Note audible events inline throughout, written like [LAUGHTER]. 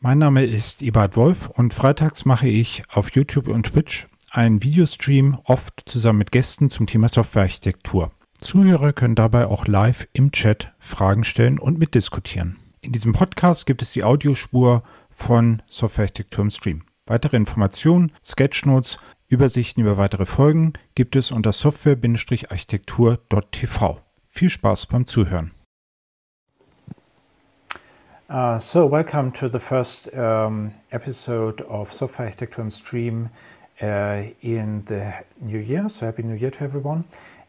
Mein Name ist Ebert Wolf und freitags mache ich auf YouTube und Twitch einen Videostream, oft zusammen mit Gästen zum Thema Softwarearchitektur. Zuhörer können dabei auch live im Chat Fragen stellen und mitdiskutieren. In diesem Podcast gibt es die Audiospur von Softwarearchitektur im Stream. Weitere Informationen, Sketchnotes, Übersichten über weitere Folgen gibt es unter software-architektur.tv. Viel Spaß beim Zuhören. Uh, so, welcome to the first um, episode of Software Architecture on Stream uh, in the new year. So, Happy New Year to everyone.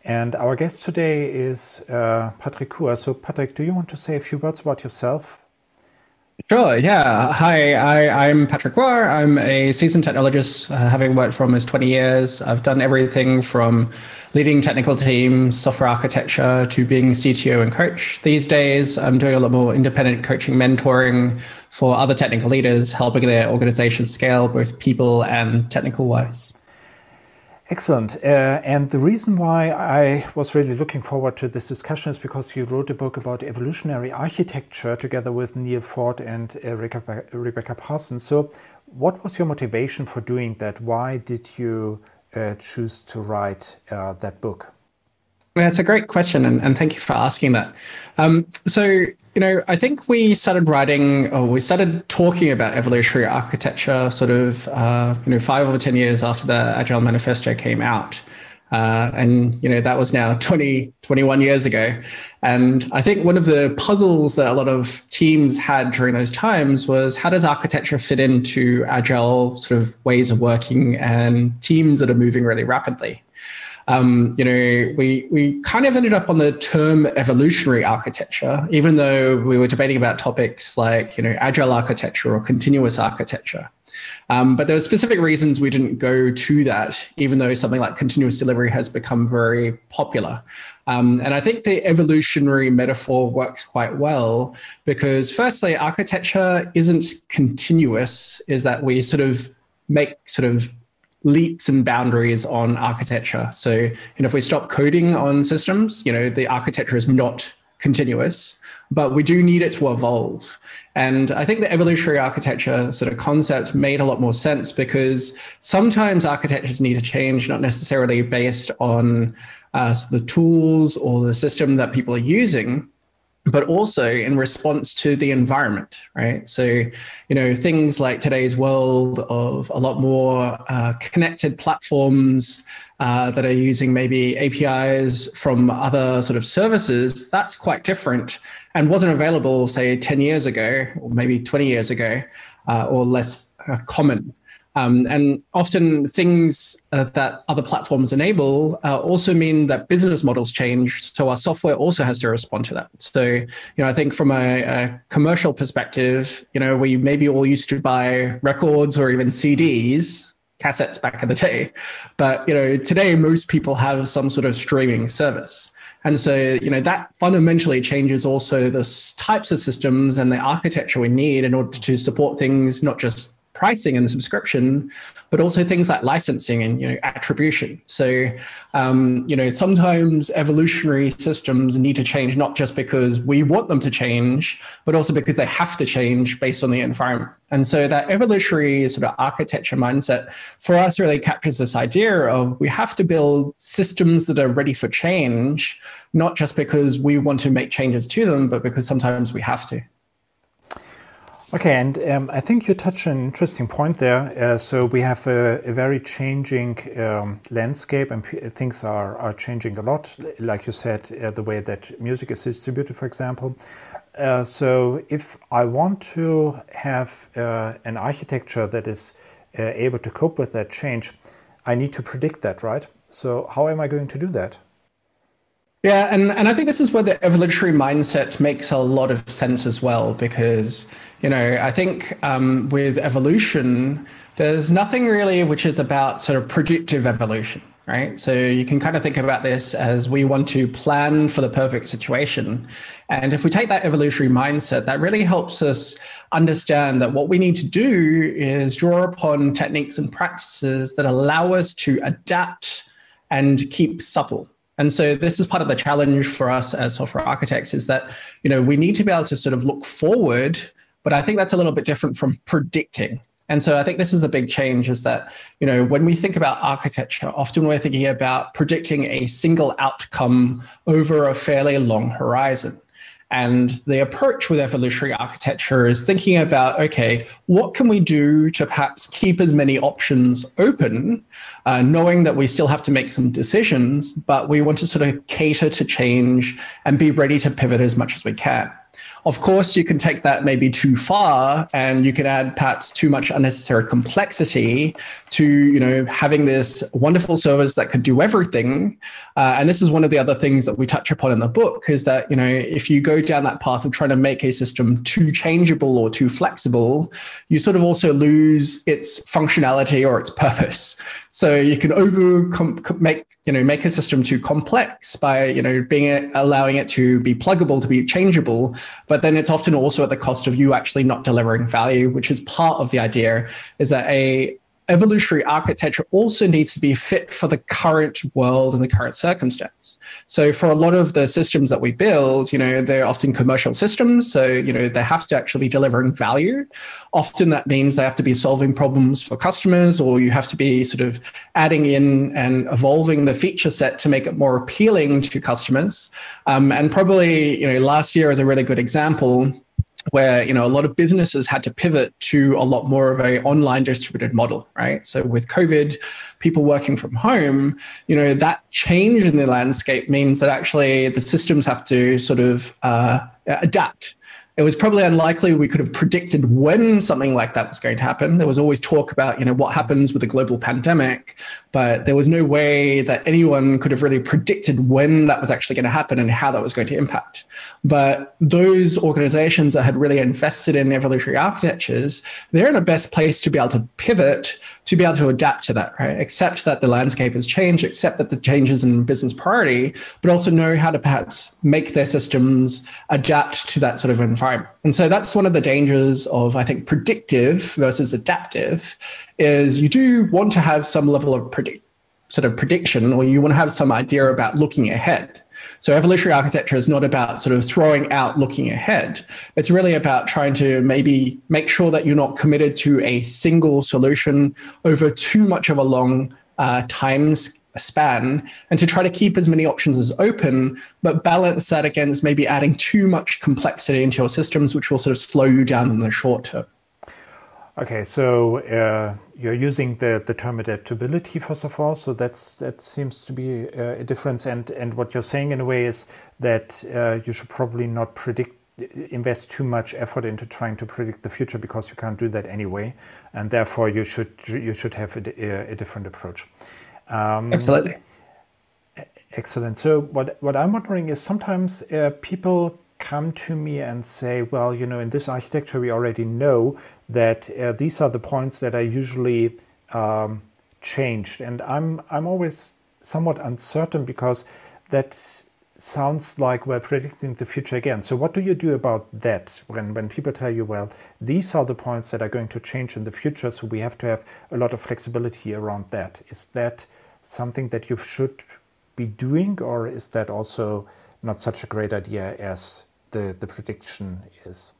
And our guest today is uh, Patrick Kua. So, Patrick, do you want to say a few words about yourself? Sure. Yeah. Hi, I, am Patrick Kua. I'm a seasoned technologist, uh, having worked for almost 20 years. I've done everything from leading technical teams, software architecture, to being CTO and coach. These days, I'm doing a lot more independent coaching, mentoring for other technical leaders, helping their organizations scale, both people and technical wise. Excellent. Uh, and the reason why I was really looking forward to this discussion is because you wrote a book about evolutionary architecture together with Neal Ford and uh, Rebecca, Rebecca, Parsons. So, what was your motivation for doing that? Why did you uh, choose to write uh, that book? It's a great question, and, and thank you for asking that. Um, so, you know, I think we started writing, or we started talking about evolutionary architecture sort of, uh, you know, five or 10 years after the Agile Manifesto came out. Uh, and, you know, that was now [LAUGHS] 20, 21 years ago. And I think one of the puzzles that a lot of teams had during those times was how does architecture fit into Agile sort of ways of working and teams that are moving really rapidly? Um, you know, we we kind of ended up on the term evolutionary architecture, even though we were debating about topics like you know agile architecture or continuous architecture. Um, but there were specific reasons we didn't go to that, even though something like continuous delivery has become very popular. Um, and I think the evolutionary metaphor works quite well because, firstly, architecture isn't continuous, is that we sort of make sort of leaps and boundaries on architecture. So, you know, if we stop coding on systems, you know, the architecture is not continuous, but we do need it to evolve. And I think the evolutionary architecture sort of concept made a lot more sense because sometimes architectures need to change, not necessarily based on uh, the tools or the system that people are using, but also in response to the environment, right? So, you know, things like today's world of a lot more uh, connected platforms uh, that are using maybe APIs from other sort of services, that's quite different and wasn't available, say, 10 years ago, or maybe 20 years ago, uh, or less uh, common. Um, and often things uh, that other platforms enable uh, also mean that business models change. So our software also has to respond to that. So, you know, I think from a, a commercial perspective, you know, we maybe all used to buy records or even CDs, cassettes back in the day. But, you know, today most people have some sort of streaming service. And so, you know, that fundamentally changes also the types of systems and the architecture we need in order to support things, not just pricing and subscription, but also things like licensing and you know attribution. So um, you know sometimes evolutionary systems need to change not just because we want them to change, but also because they have to change based on the environment. And so that evolutionary sort of architecture mindset for us really captures this idea of we have to build systems that are ready for change, not just because we want to make changes to them, but because sometimes we have to. Okay, and um, I think you touched an interesting point there. Uh, so we have a, a very changing um, landscape, and things are, are changing a lot. Like you said, uh, the way that music is distributed, for example. Uh, so if I want to have uh, an architecture that is uh, able to cope with that change, I need to predict that, right? So how am I going to do that? Yeah, and, and I think this is where the evolutionary mindset makes a lot of sense as well, because, you know, I think um, with evolution, there's nothing really which is about sort of predictive evolution, right? So you can kind of think about this as we want to plan for the perfect situation. And if we take that evolutionary mindset, that really helps us understand that what we need to do is draw upon techniques and practices that allow us to adapt and keep supple and so this is part of the challenge for us as software architects is that, you know, we need to be able to sort of look forward But I think that's a little bit different from predicting. And so I think this is a big change is that, you know, when we think about architecture, often we're thinking about predicting a single outcome over a fairly long horizon. And the approach with evolutionary architecture is thinking about okay, what can we do to perhaps keep as many options open, uh, knowing that we still have to make some decisions, but we want to sort of cater to change and be ready to pivot as much as we can. Of course, you can take that maybe too far and you can add perhaps too much unnecessary complexity to, you know, having this wonderful service that could do everything. Uh, and this is one of the other things that we touch upon in the book is that, you know, if you go down that path of trying to make a system too changeable or too flexible, you sort of also lose its functionality or its purpose. So you can over make you know make a system too complex by you know being allowing it to be pluggable to be changeable, but then it's often also at the cost of you actually not delivering value, which is part of the idea is that a evolutionary architecture also needs to be fit for the current world and the current circumstance. So for a lot of the systems that we build, you know, they're often commercial systems. So, you know, they have to actually be delivering value. Often that means they have to be solving problems for customers, or you have to be sort of adding in and evolving the feature set to make it more appealing to customers. Um, and probably, you know, last year is a really good example where you know a lot of businesses had to pivot to a lot more of a online distributed model right? So with covid people working from home you know that change in the landscape means that actually the systems have to sort of uh, adapt it was probably unlikely we could have predicted when something like that was going to happen. There was always talk about, you know, what happens with a global pandemic, but there was no way that anyone could have really predicted when that was actually going to happen and how that was going to impact. But those organizations that had really invested in evolutionary architectures, they're in a best place to be able to pivot, to be able to adapt to that, right? Accept that the landscape has changed, accept that the changes in business priority, but also know how to perhaps make their systems adapt to that sort of environment and so that's one of the dangers of, I think, predictive versus adaptive is you do want to have some level of predict, sort of prediction, or you want to have some idea about looking ahead. So evolutionary architecture is not about sort of throwing out looking ahead. It's really about trying to maybe make sure that you're not committed to a single solution over too much of a long uh, times span and to try to keep as many options as open, but balance that against maybe adding too much complexity into your systems, which will sort of slow you down in the short term. Okay, so uh, you're using the, the term adaptability first of all, so that's that seems to be uh, a difference. And and what you're saying in a way is that uh, you should probably not predict invest too much effort into trying to predict the future because you can't do that anyway, and therefore you should you should have a, a different approach. Um, Absolutely. Excellent. So what what I'm wondering is sometimes uh, people come to me and say, well, you know, in this architecture we already know that uh, these are the points that are usually um, changed, and I'm I'm always somewhat uncertain because that sounds like we're predicting the future again. So what do you do about that when, when people tell you, well, these are the points that are going to change in the future, so we have to have a lot of flexibility around that. Is that something that you should be doing, or is that also not such a great idea as the, the prediction is?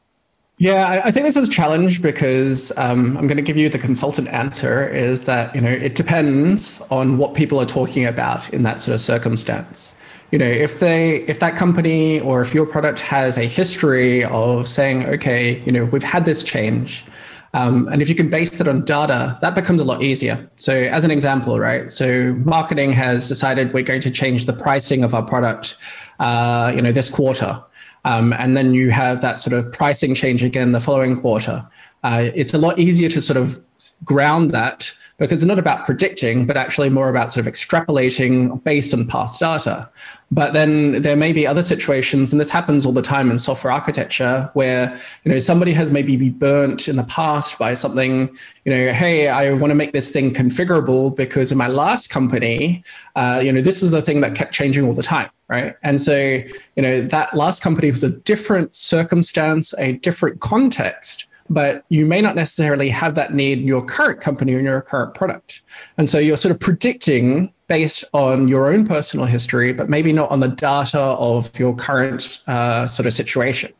Yeah, I think this is a challenge because um, I'm going to give you the consultant answer is that, you know, it depends on what people are talking about in that sort of circumstance. You know, if they, if that company or if your product has a history of saying, okay, you know, we've had this change, um, and if you can base that on data, that becomes a lot easier. So, as an example, right? So, marketing has decided we're going to change the pricing of our product, uh, you know, this quarter, um, and then you have that sort of pricing change again the following quarter. Uh, it's a lot easier to sort of ground that because it's not about predicting, but actually more about sort of extrapolating based on past data. But then there may be other situations, and this happens all the time in software architecture, where you know somebody has maybe been burnt in the past by something. You know, hey, I want to make this thing configurable because in my last company, uh, you know, this is the thing that kept changing all the time, right? And so you know that last company was a different circumstance, a different context but you may not necessarily have that need in your current company or in your current product. And so you're sort of predicting based on your own personal history, but maybe not on the data of your current uh, sort of situation.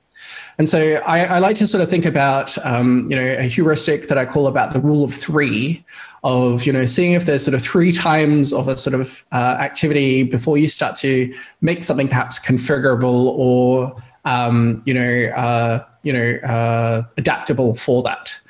And so I, I like to sort of think about, um, you know, a heuristic that I call about the rule of three of, you know, seeing if there's sort of three times of a sort of uh, activity before you start to make something perhaps configurable or, um, you know, uh, you know, uh, adaptable for that.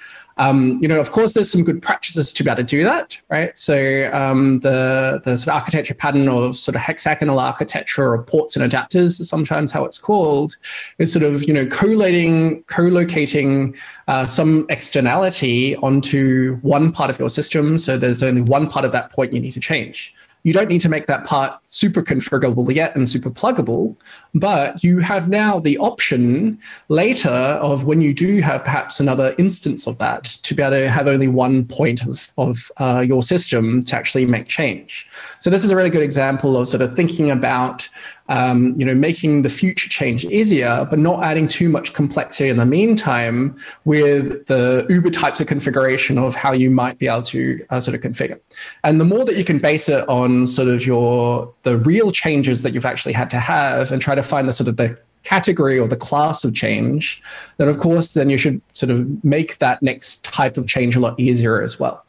Um, you know, of course, there's some good practices to be able to do that, right? So um, the the sort of architecture pattern of sort of hexagonal architecture or ports and adapters is sometimes how it's called, is sort of you know collating, co-locating uh, some externality onto one part of your system. So there's only one part of that point you need to change. You don't need to make that part super configurable yet and super pluggable, but you have now the option later of when you do have perhaps another instance of that to be able to have only one point of, of uh, your system to actually make change. So this is a really good example of sort of thinking about um, you know, making the future change easier, but not adding too much complexity in the meantime with the Uber types of configuration of how you might be able to uh, sort of configure. And the more that you can base it on sort of your the real changes that you've actually had to have, and try to find the sort of the category or the class of change, then of course, then you should sort of make that next type of change a lot easier as well.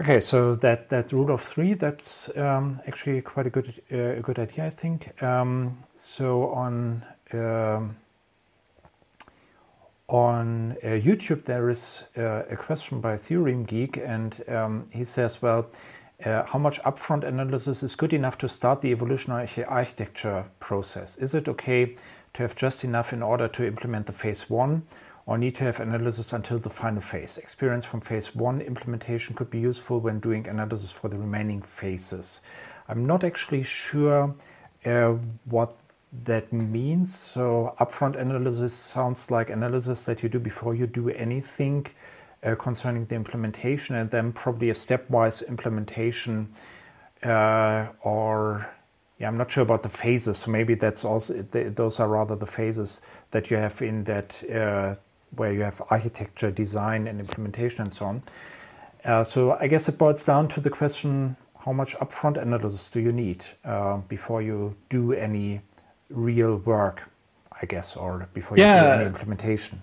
Okay, so that, that rule of three, that's um, actually quite a good, uh, a good idea, I think. Um, so on, um, on uh, YouTube, there is uh, a question by Theorem Geek, and um, he says, well, uh, how much upfront analysis is good enough to start the evolutionary architecture process? Is it okay to have just enough in order to implement the phase one? Or need to have analysis until the final phase. Experience from phase one implementation could be useful when doing analysis for the remaining phases. I'm not actually sure uh, what that means. So upfront analysis sounds like analysis that you do before you do anything uh, concerning the implementation and then probably a stepwise implementation uh, or yeah, I'm not sure about the phases. So maybe that's also those are rather the phases that you have in that uh, where you have architecture, design, and implementation, and so on. Uh, so I guess it boils down to the question: How much upfront analysis do you need uh, before you do any real work? I guess, or before you yeah. do any implementation.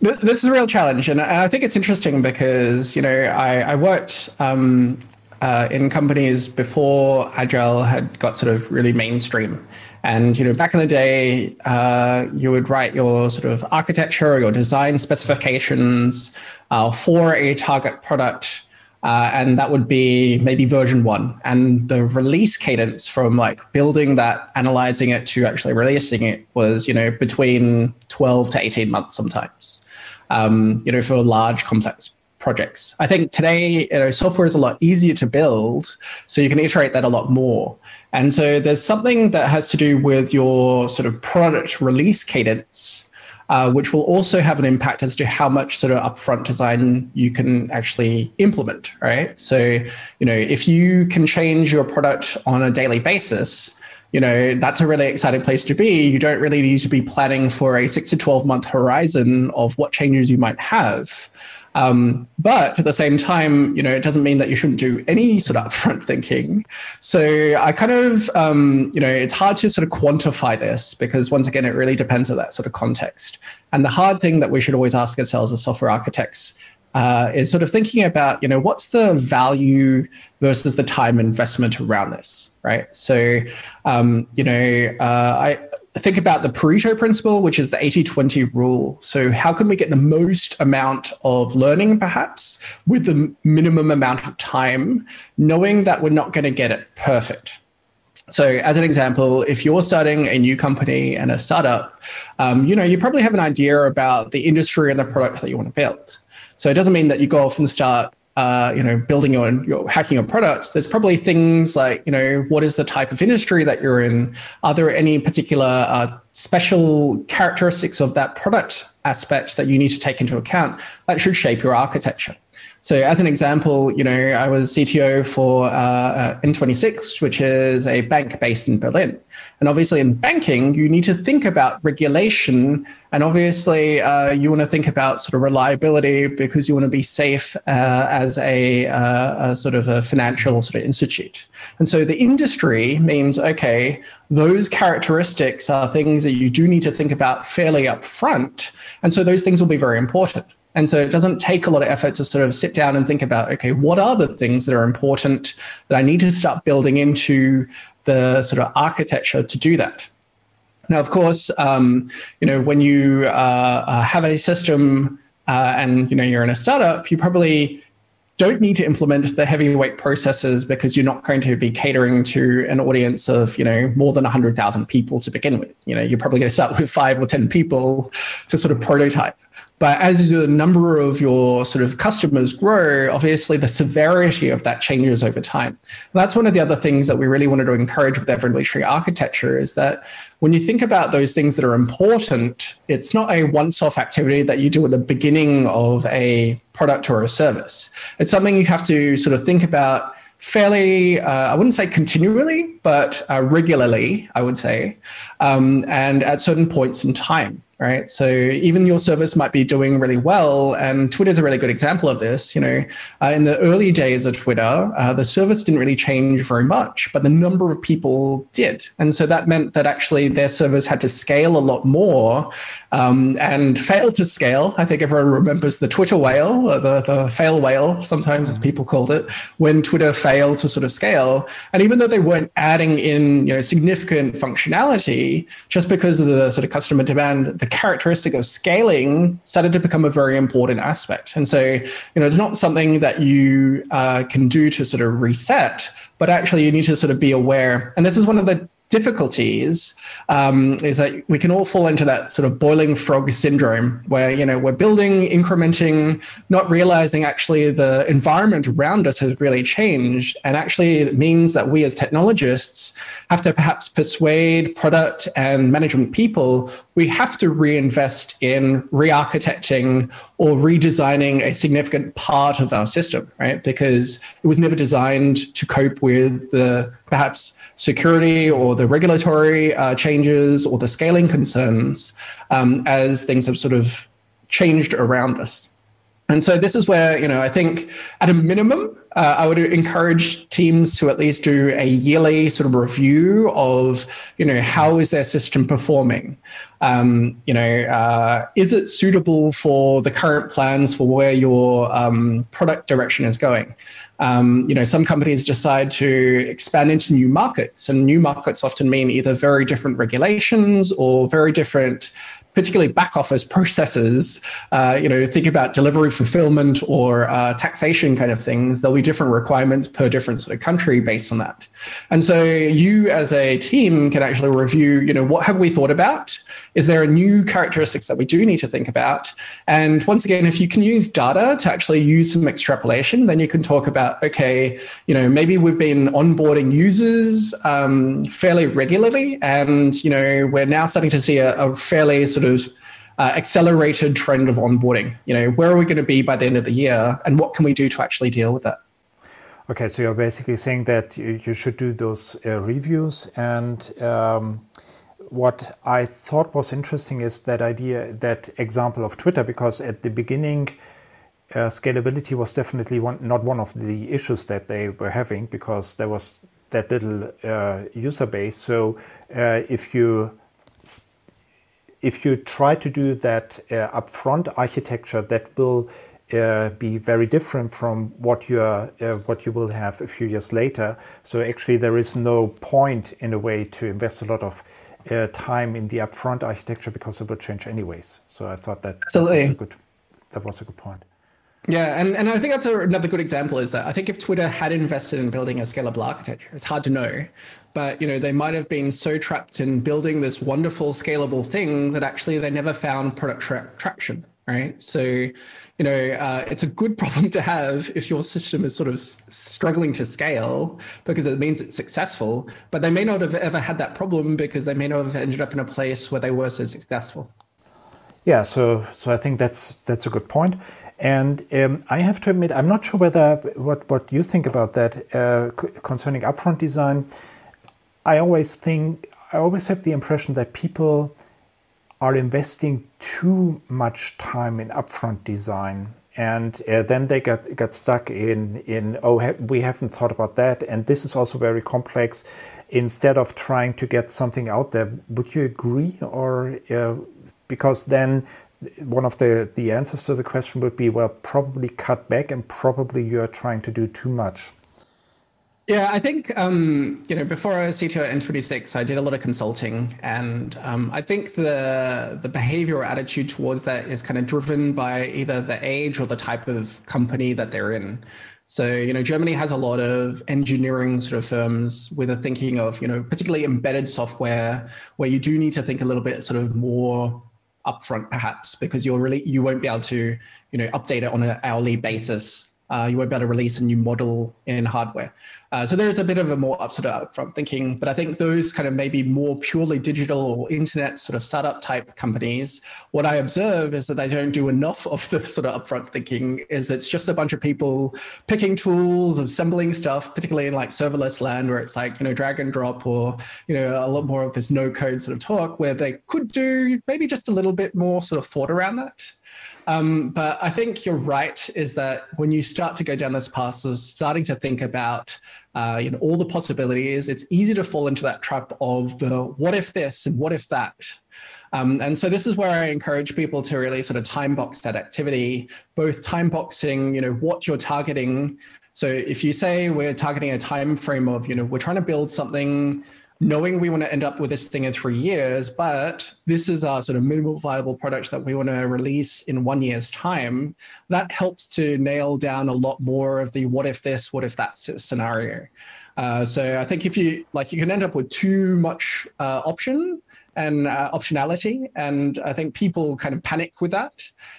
This, this, is a real challenge, and I think it's interesting because you know I, I worked um, uh, in companies before Agile had got sort of really mainstream. And you know, back in the day, uh, you would write your sort of architecture or your design specifications uh, for a target product, uh, and that would be maybe version one. And the release cadence from like building that, analyzing it to actually releasing it was you know between twelve to eighteen months sometimes. Um, you know, for large complex projects. I think today, you know, software is a lot easier to build, so you can iterate that a lot more. And so there's something that has to do with your sort of product release cadence. Uh, which will also have an impact as to how much sort of upfront design you can actually implement, right? So, you know, if you can change your product on a daily basis, you know, that's a really exciting place to be. You don't really need to be planning for a six to 12 month horizon of what changes you might have. Um, but at the same time, you know, it doesn't mean that you shouldn't do any sort of [LAUGHS] upfront thinking. So I kind of, um, you know, it's hard to sort of quantify this because once again, it really depends on that sort of context. And the hard thing that we should always ask ourselves as software architects uh, is sort of thinking about, you know, what's the value versus the time investment around this, right? So, um, you know, uh, I think about the Pareto principle, which is the 80 20 rule. So, how can we get the most amount of learning, perhaps, with the minimum amount of time, knowing that we're not going to get it perfect? So, as an example, if you're starting a new company and a startup, um, you know, you probably have an idea about the industry and the product that you want to build. So, it doesn't mean that you go off and start uh, you know, building your, your hacking your products, there's probably things like, you know, what is the type of industry that you're in? Are there any particular uh, special characteristics of that product aspect that you need to take into account that should shape your architecture? So, as an example, you know, I was CTO for uh, uh N26, which is a bank based in Berlin. And obviously, in banking, you need to think about regulation. And obviously, uh, you want to think about sort of reliability because you want to be safe uh, as a, uh, a, sort of a financial sort of institute. And so the industry means, okay, those characteristics are things that you do need to think about fairly upfront. And so those things will be very important. And so it doesn't take a lot of effort to sort of sit down and think about, okay, what are the things that are important that I need to start building into the sort of architecture to do that? Now, of course, um, you know, when you uh, uh, have a system uh, and you know you're in a startup, you probably don't need to implement the heavyweight processes because you're not going to be catering to an audience of you know more than 100000 people to begin with you know you're probably going to start with five or ten people to sort of prototype but as the number of your sort of customers grow, obviously the severity of that changes over time. That's one of the other things that we really wanted to encourage with evolutionary architecture is that when you think about those things that are important, it's not a once off activity that you do at the beginning of a product or a service. It's something you have to sort of think about fairly, uh, I wouldn't say continually, but uh, regularly, I would say, um, and at certain points in time right? So even your service might be doing really well, and Twitter is a really good example of this. You know, uh, in the early days of Twitter, uh, the service didn't really change very much, but the number of people did, and so that meant that actually their service had to scale a lot more um, and failed to scale. I think everyone remembers the Twitter whale, the the fail whale, sometimes as people called it, when Twitter failed to sort of scale. And even though they weren't adding in you know significant functionality, just because of the sort of customer demand, the characteristic of scaling started to become a very important aspect. And so, you know, it's not something that you uh, can do to sort of reset, but actually you need to sort of be aware. And this is one of the difficulties um, is that we can all fall into that sort of boiling frog syndrome where you know we're building incrementing not realizing actually the environment around us has really changed and actually it means that we as technologists have to perhaps persuade product and management people we have to reinvest in re-architecting or redesigning a significant part of our system right? Because it was never designed to cope with the perhaps security or the regulatory uh, changes or the scaling concerns um, as things have sort of changed around us. And so this is where, you know, I think at a minimum, uh, I would encourage teams to at least do a yearly sort of review of, you know, how is their system performing? Um, you know, uh, is it suitable for the current plans for where your um, product direction is going? Um, you know, some companies decide to expand into new markets, and new markets often mean either very different regulations or very different particularly back office processes, uh, you know, think about delivery fulfillment or uh, taxation kind of things. There'll be different requirements per different sort of country based on that. And so you as a team can actually review, you know, what have we thought about? Is there a new characteristics that we do need to think about? And once again, if you can use data to actually use some extrapolation, then you can talk about, okay, you know, maybe we've been onboarding users um, fairly regularly, and you know, we're now starting to see a, a fairly sort of uh, accelerated trend of onboarding. You know, where are we going to be by the end of the year, and what can we do to actually deal with that? Okay, so you're basically saying that you, you should do those uh, reviews. And um, what I thought was interesting is that idea, that example of Twitter, because at the beginning, uh, scalability was definitely one, not one of the issues that they were having because there was that little uh, user base. So uh, if you if you try to do that uh, upfront architecture, that will uh, be very different from what you are, uh, what you will have a few years later. So actually, there is no point in a way to invest a lot of uh, time in the upfront architecture because it will change anyways. So I thought that Absolutely. that was a good, that was a good point. Yeah, and, and I think that's a, another good example is that I think if Twitter had invested in building a scalable architecture, it's hard to know, but you know they might have been so trapped in building this wonderful scalable thing that actually they never found product tra- traction, right? So, you know, uh, it's a good [LAUGHS] problem to have if your system is sort of struggling to scale because it means it's successful, but they may not have ever had that problem because they may not have ended up in a place where they were so successful. Yeah, so so I think that's that's a good point. And um, I have to admit, I'm not sure whether what, what you think about that uh, concerning upfront design. I always think, I always have the impression that people are investing too much time in upfront design. And uh, then they get, get stuck in, in, oh, ha- we haven't thought about that. And this is also very complex. Instead of trying to get something out there, would you agree? Or uh, because then one of the, the answers to the question would be well, probably cut back and probably you're trying to do too much. Yeah, I think um, you know before I was CTO at N26, I did a lot of consulting, and um, I think the the behavior or attitude towards that is kind of driven by either the age or the type of company that they're in. So you know, Germany has a lot of engineering sort of firms with a thinking of you know particularly embedded software where you do need to think a little bit sort of more upfront perhaps because you're really you won't be able to you know update it on an hourly basis uh, you won't be able to release a new model in hardware. Uh, so there's a bit of a more up, sort of upfront thinking, but I think those kind of maybe more purely digital or internet sort of startup type companies, what I observe is that they don't do enough of the sort of upfront thinking. Is it's just a bunch of people picking tools, assembling stuff, particularly in like serverless land where it's like you know drag and drop or you know a lot more of this no code sort of talk where they could do maybe just a little bit more sort of thought around that. Um, but I think you're right. Is that when you start to go down this path of starting to think about, uh, you know, all the possibilities, it's easy to fall into that trap of the what if this and what if that. Um, and so this is where I encourage people to really sort of time box that activity, both time boxing, you know, what you're targeting. So if you say we're targeting a time frame of, you know, we're trying to build something knowing we want to end up with this thing in three years, but this is our sort of minimal viable product that we want to release in one year's time, that helps to nail down a lot more of the what if this, what if that scenario. Uh, so I think if you like, you can end up with too much uh, option and uh, optionality. And I think people kind of panic with that.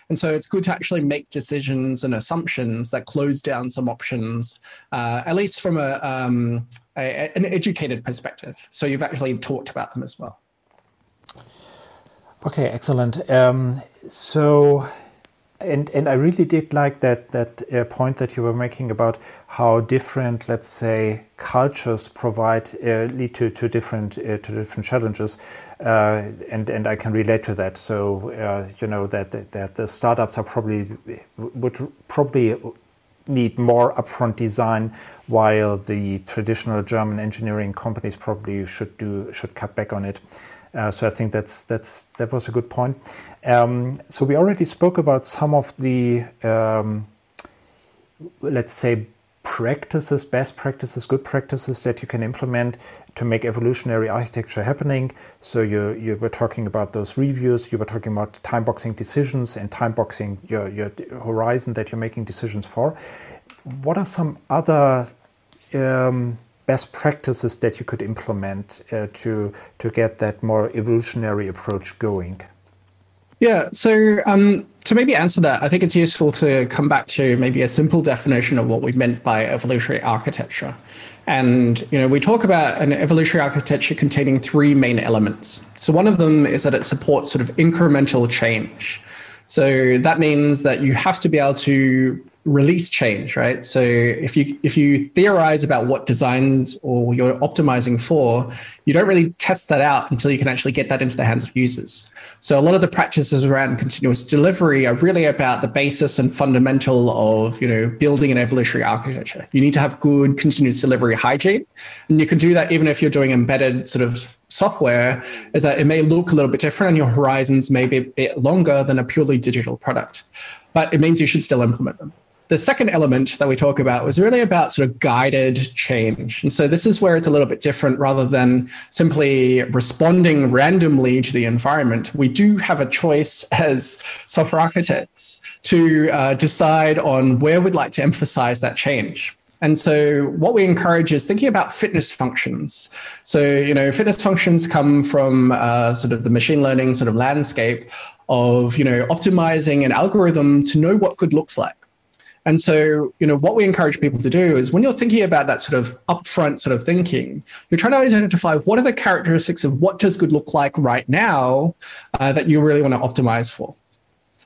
And so it's good to actually make decisions and assumptions that close down some options, uh, at least from a, um, a, an educated perspective. So you've actually talked about them as well. Okay, excellent. Um, so and and I really did like that that uh, point that you were making about how different, let's say, cultures provide uh, lead to to different uh, to different challenges, uh, and and I can relate to that. So uh, you know that, that that the startups are probably would probably need more upfront design, while the traditional German engineering companies probably should do should cut back on it. Uh, so I think that's that's that was a good point. Um, so we already spoke about some of the um, let's say practices, best practices, good practices that you can implement to make evolutionary architecture happening. So you you were talking about those reviews, you were talking about time boxing decisions and time boxing your your horizon that you're making decisions for. What are some other um, best practices that you could implement uh, to to get that more evolutionary approach going? Yeah, so um, to maybe answer that, I think it's useful to come back to maybe a simple definition of what we meant by evolutionary architecture. And you know, we talk about an evolutionary architecture containing three main elements. So one of them is that it supports sort of incremental change. So that means that you have to be able to release change, right? So if you if you theorize about what designs or you're optimizing for, you don't really test that out until you can actually get that into the hands of users. So a lot of the practices around continuous delivery are really about the basis and fundamental of you know building an evolutionary architecture. You need to have good continuous delivery hygiene, and you can do that even if you're doing embedded sort of software. Is that it may look a little bit different, and your horizons may be a bit longer than a purely digital product, but it means you should still implement them the second element that we talk about was really about sort of guided change. And so this is where it's a little bit different rather than simply responding randomly to the environment. We do have a choice as software architects to uh, decide on where we'd like to emphasize that change. And so what we encourage is thinking about fitness functions. So, you know, fitness functions come from uh, sort of the machine learning sort of landscape of, you know, optimizing an algorithm to know what good looks like. And so, you know, what we encourage people to do is when you're thinking about that sort of upfront sort of thinking, you're trying to identify what are the characteristics of what does good look like right now uh, that you really want to optimize for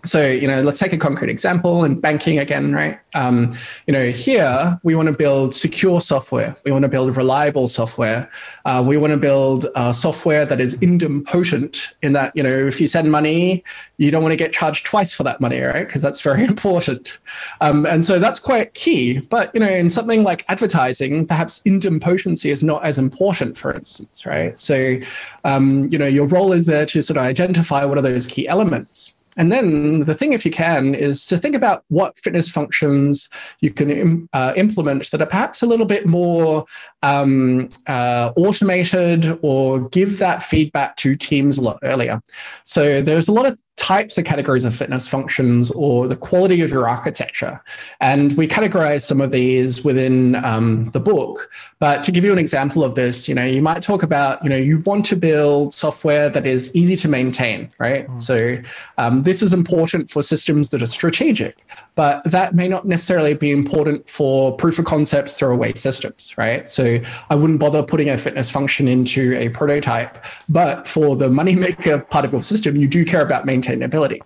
so you know let's take a concrete example in banking again right? Um, you know here we want to build secure software. We want to build reliable software. Uh, we want to build uh, software that is idempotent in that you know if you send money you don't want to get charged twice for that money right? Because that's very [LAUGHS] important. Um, and so that's quite key. But you know in something like advertising perhaps idempotency is not as important for instance right? So um, you know your role is there to sort of identify what are those key elements and then the thing, if you can, is to think about what fitness functions you can uh, implement that are perhaps a little bit more um, uh, automated or give that feedback to teams a lot earlier. So there's a lot of types of categories of fitness functions or the quality of your architecture. And we categorize some of these within um, the book. But to give you an example of this, you know, you might talk about, you know, you want to build software that is easy to maintain, right? Mm. So um, this is important for systems that are strategic, but that may not necessarily be important for proof of concepts throwaway systems, right? So I wouldn't bother putting a fitness function into a prototype. But for the moneymaker part of your system, you do care about maintaining maintainability.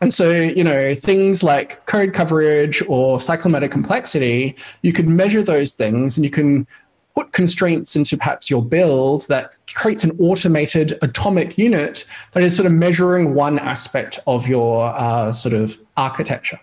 And so, you know, things like code coverage or cyclomatic complexity, you can measure those things and you can put constraints into perhaps your build that creates an automated atomic unit that is sort of measuring one aspect of your uh, sort of architecture.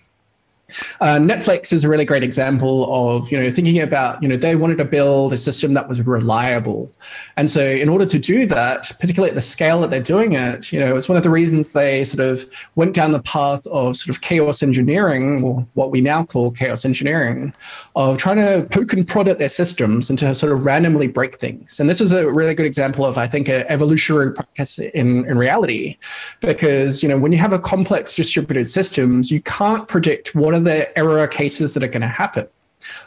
Uh, Netflix is a really great example of you know thinking about you know they wanted to build a system that was reliable, and so in order to do that, particularly at the scale that they're doing it, you know it's one of the reasons they sort of went down the path of sort of chaos engineering, or what we now call chaos engineering, of trying to poke and prod at their systems and to sort of randomly break things. And this is a really good example of I think an evolutionary practice in in reality, because you know when you have a complex distributed systems, you can't predict what are the error cases that are going to happen.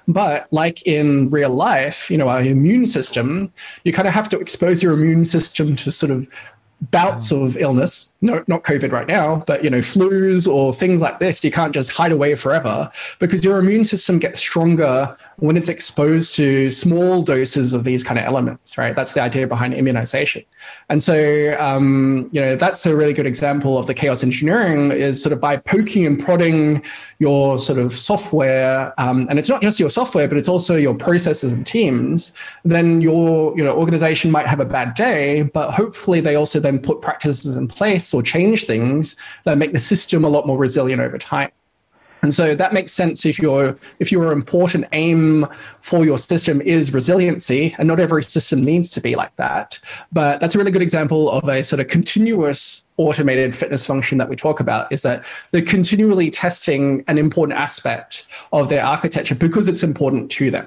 But like in real life, you know, our immune system, you kind of have to expose your immune system to sort of bouts mm. of illness no, not COVID right now, but you know, flus or things like this, you can't just hide away forever because your immune system gets stronger when it's exposed to small doses of these kind of elements, right? That's the idea behind immunization. And so, um, you know, that's a really good example of the chaos engineering is sort of by poking and prodding your sort of software, um, and it's not just your software, but it's also your processes and teams. Then your, you know, organization might have a bad day, but hopefully they also then put practices in place or change things that make the system a lot more resilient over time. And so that makes sense if your if your important aim for your system is resiliency, and not every system needs to be like that. But that's a really good example of a sort of continuous automated fitness function that we talk about is that they're continually testing an important aspect of their architecture because it's important to them.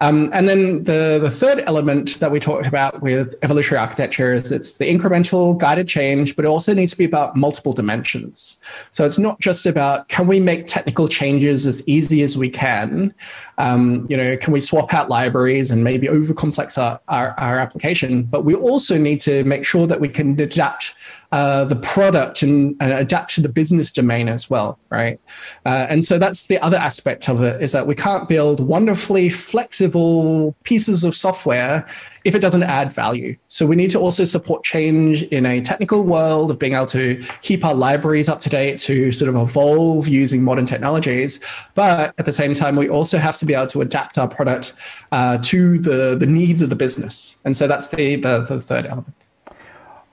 Um, and then the, the third element that we talked about with evolutionary architecture is it's the incremental guided change, but it also needs to be about multiple dimensions. So it's not just about can we make technical changes as easy as we can? Um, you know, can we swap out libraries and maybe overcomplex our, our, our application? But we also need to make sure that we can adapt uh, the product and, and, adapt to the business domain as well, right? Uh, and so that's the other aspect of it is that we can't build wonderfully flexible pieces of software if it doesn't add value. So we need to also support change in a technical world of being able to keep our libraries up to date to sort of evolve using modern technologies. But at the same time, we also have to be able to adapt our product uh, to the, the needs of the business. And so that's the, the, the third element.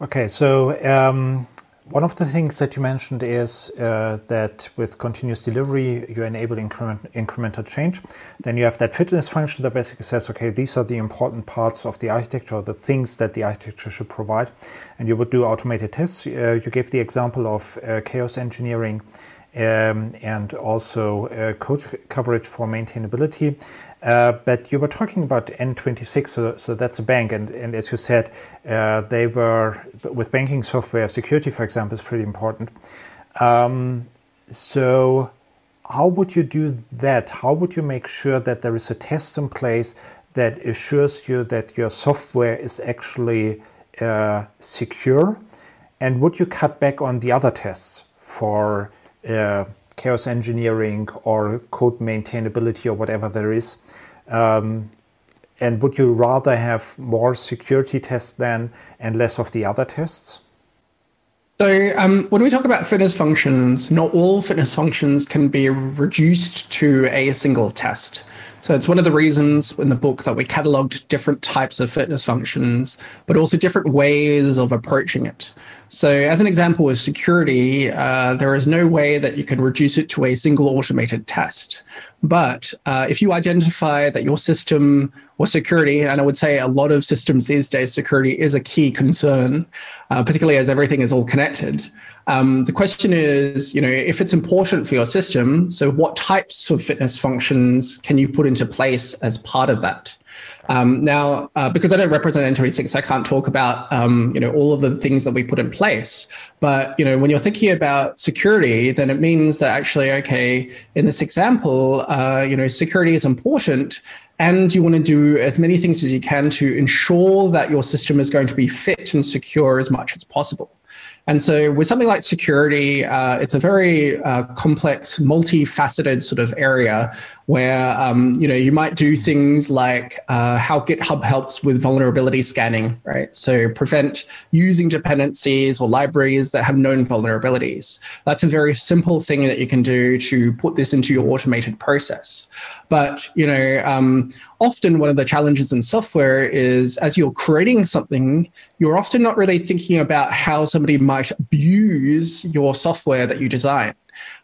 Okay, so um, one of the things that you mentioned is uh, that with continuous delivery, you enable increment, incremental change. Then you have that fitness function that basically says, okay, these are the important parts of the architecture, the things that the architecture should provide. And you would do automated tests. Uh, you gave the example of uh, chaos engineering um, and also uh, code coverage for maintainability. Uh, but you were talking about N26, so, so, that's a bank, and, and as you said, uh, they were with banking software security, for example, is pretty important. Um, so, how would you do that? How would you make sure that there is a test in place that assures you that your software is actually uh, secure? And would you cut back on the other tests for uh, chaos engineering or code maintainability or whatever there is. Um, and would you rather have more security tests then and less of the other tests? So, um, when we talk about fitness functions, not all fitness functions can be reduced to a single test. So it's one of the reasons in the book that we cataloged different types of fitness functions, but also different ways of approaching it. So, as an example with security, uh, there is no way that you can reduce it to a single automated test. But uh, if you identify that your system or security, and I would say a lot of systems these days, security is a key concern, uh, particularly as everything is all connected. Um, the question is, you know, if it's important for your system, so what types of fitness functions can you put into place as part of that? Um, now, uh, because I don't represent N26, I can't talk about um, you know all of the things that we put in place. But you know, when you're thinking about security, then it means that actually, okay, in this example, uh, you know, security is important, and you want to do as many things as you can to ensure that your system is going to be fit and secure as much as possible. And so, with something like security, uh, it's a very uh, complex, multifaceted sort of area where um, you know you might do things like uh, how GitHub helps with vulnerability scanning, right? So prevent using dependencies or libraries that have known vulnerabilities. That's a very simple thing that you can do to put this into your automated process. But you know, um, often one of the challenges in software is as you're creating something, you're often not really thinking about how somebody might abuse your software that you design.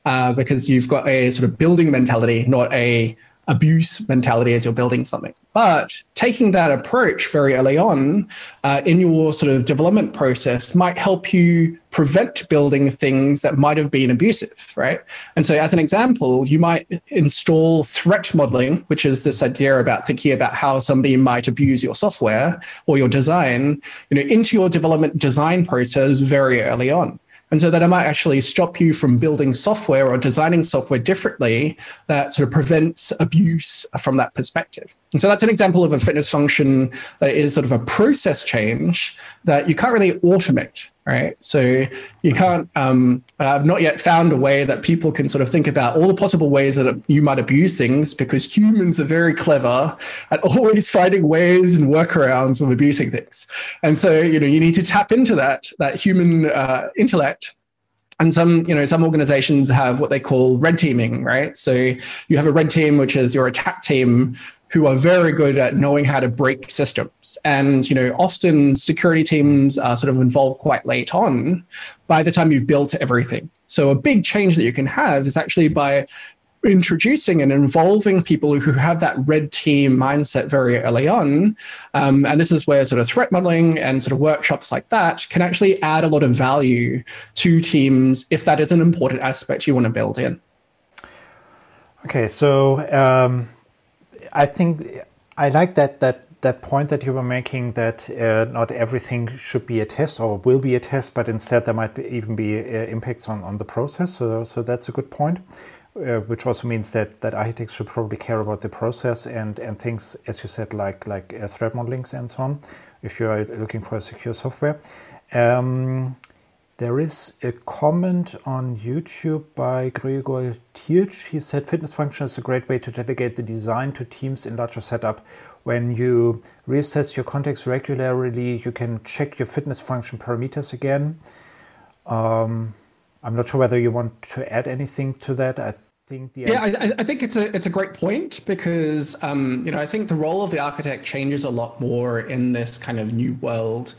Uh, because you've got a sort of building mentality, not a abuse mentality as you're building something. But taking that approach very early on uh, in your sort of development process might help you prevent building things that might have been abusive, right? And so, as an example, you might install threat modeling, which is this idea about thinking about how somebody might abuse your software or your design, you know, into your development design process very early on. And so that it might actually stop you from building software or designing software differently that sort of prevents abuse from that perspective. And so that's an example of a fitness function that is sort of a process change that you can't really automate, right? So you can't, um, I've not yet found a way that people can sort of think about all the possible ways that you might abuse things because humans are very clever at [LAUGHS] always finding ways and workarounds of abusing things. And so, you know, you need to tap into that, that human uh, intellect and some you know some organizations have what they call red teaming right so you have a red team which is your attack team who are very good at knowing how to break systems. And, you know, often security teams are sort of involved quite late on by the time you've built everything. So a big change that you can have is actually by introducing and involving people who have that red team mindset very early on. Um, and this is where sort of threat modeling and sort of workshops like that can actually add a lot of value to teams if that is an important aspect you want to build in. Okay, so um, I think I like that that that point that you were making that uh, not everything should be a test or will be a test, but instead there might be, even be uh, impacts on, on the process. So, so that's a good point, uh, which also means that, that architects should probably care about the process and, and things, as you said, like like uh, threat modelings and so on, if you are looking for a secure software. Um, there is a comment on YouTube by Gregor Tilch. He said fitness function is a great way to delegate the design to teams in larger setup. When you reassess your context regularly, you can check your fitness function parameters again. Um, I'm not sure whether you want to add anything to that. I think the yeah, I, I, think it's a it's a great point because um, you know I think the role of the architect changes a lot more in this kind of new world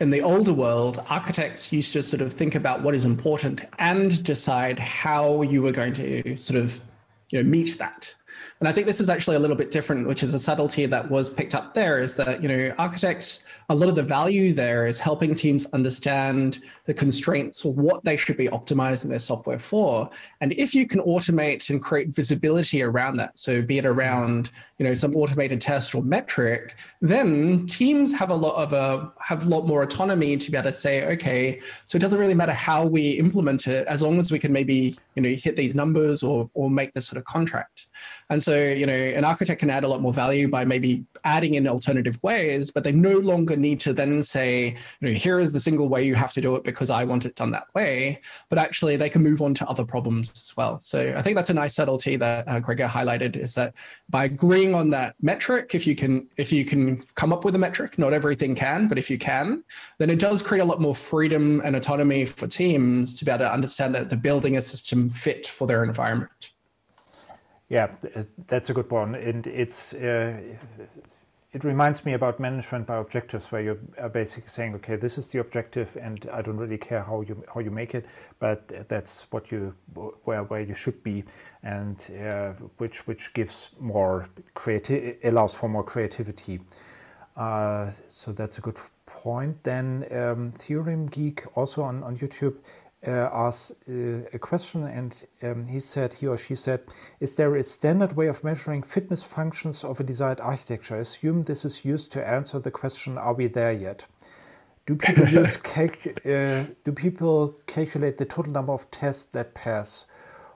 in the older world, architects used to sort of think about what is important and decide how you were going to sort of you know meet that. And I think this is actually a little bit different, which is a subtlety that was picked up there is that, you know, architects, a lot of the value there is helping teams understand the constraints or what they should be optimizing their software for. And if you can automate and create visibility around that, so be it around, you know, some automated test or metric, then teams have a lot of a have a lot more autonomy to be able to say, okay, so it doesn't really matter how we implement it, as long as we can maybe, you know, hit these numbers or or make this sort of contract. And so, you know, an architect can add a lot more value by maybe adding in alternative ways, but they no longer need to then say, you know, here is the single way you have to do it because I want it done that way. But actually, they can move on to other problems as well. So I think that's a nice subtlety that uh, Gregor highlighted is that by agreeing on that metric, if you can, if you can come up with a metric, not everything can, but if you can, then it does create a lot more freedom and autonomy for teams to be able to understand that they're building a system fit for their environment. Yeah, that's a good one, and it's uh, it reminds me about management by objectives, where you are basically saying, okay, this is the objective, and I don't really care how you how you make it, but that's what you where where you should be, and uh, which which gives more creative allows for more creativity. Uh, so that's a good point. Then um, Theorem Geek also on on YouTube asked uh, a question and um, he said, he or she said, is there a standard way of measuring fitness functions of a desired architecture? I assume this is used to answer the question, are we there yet? Do people [LAUGHS] use uh, do people calculate the total number of tests that pass,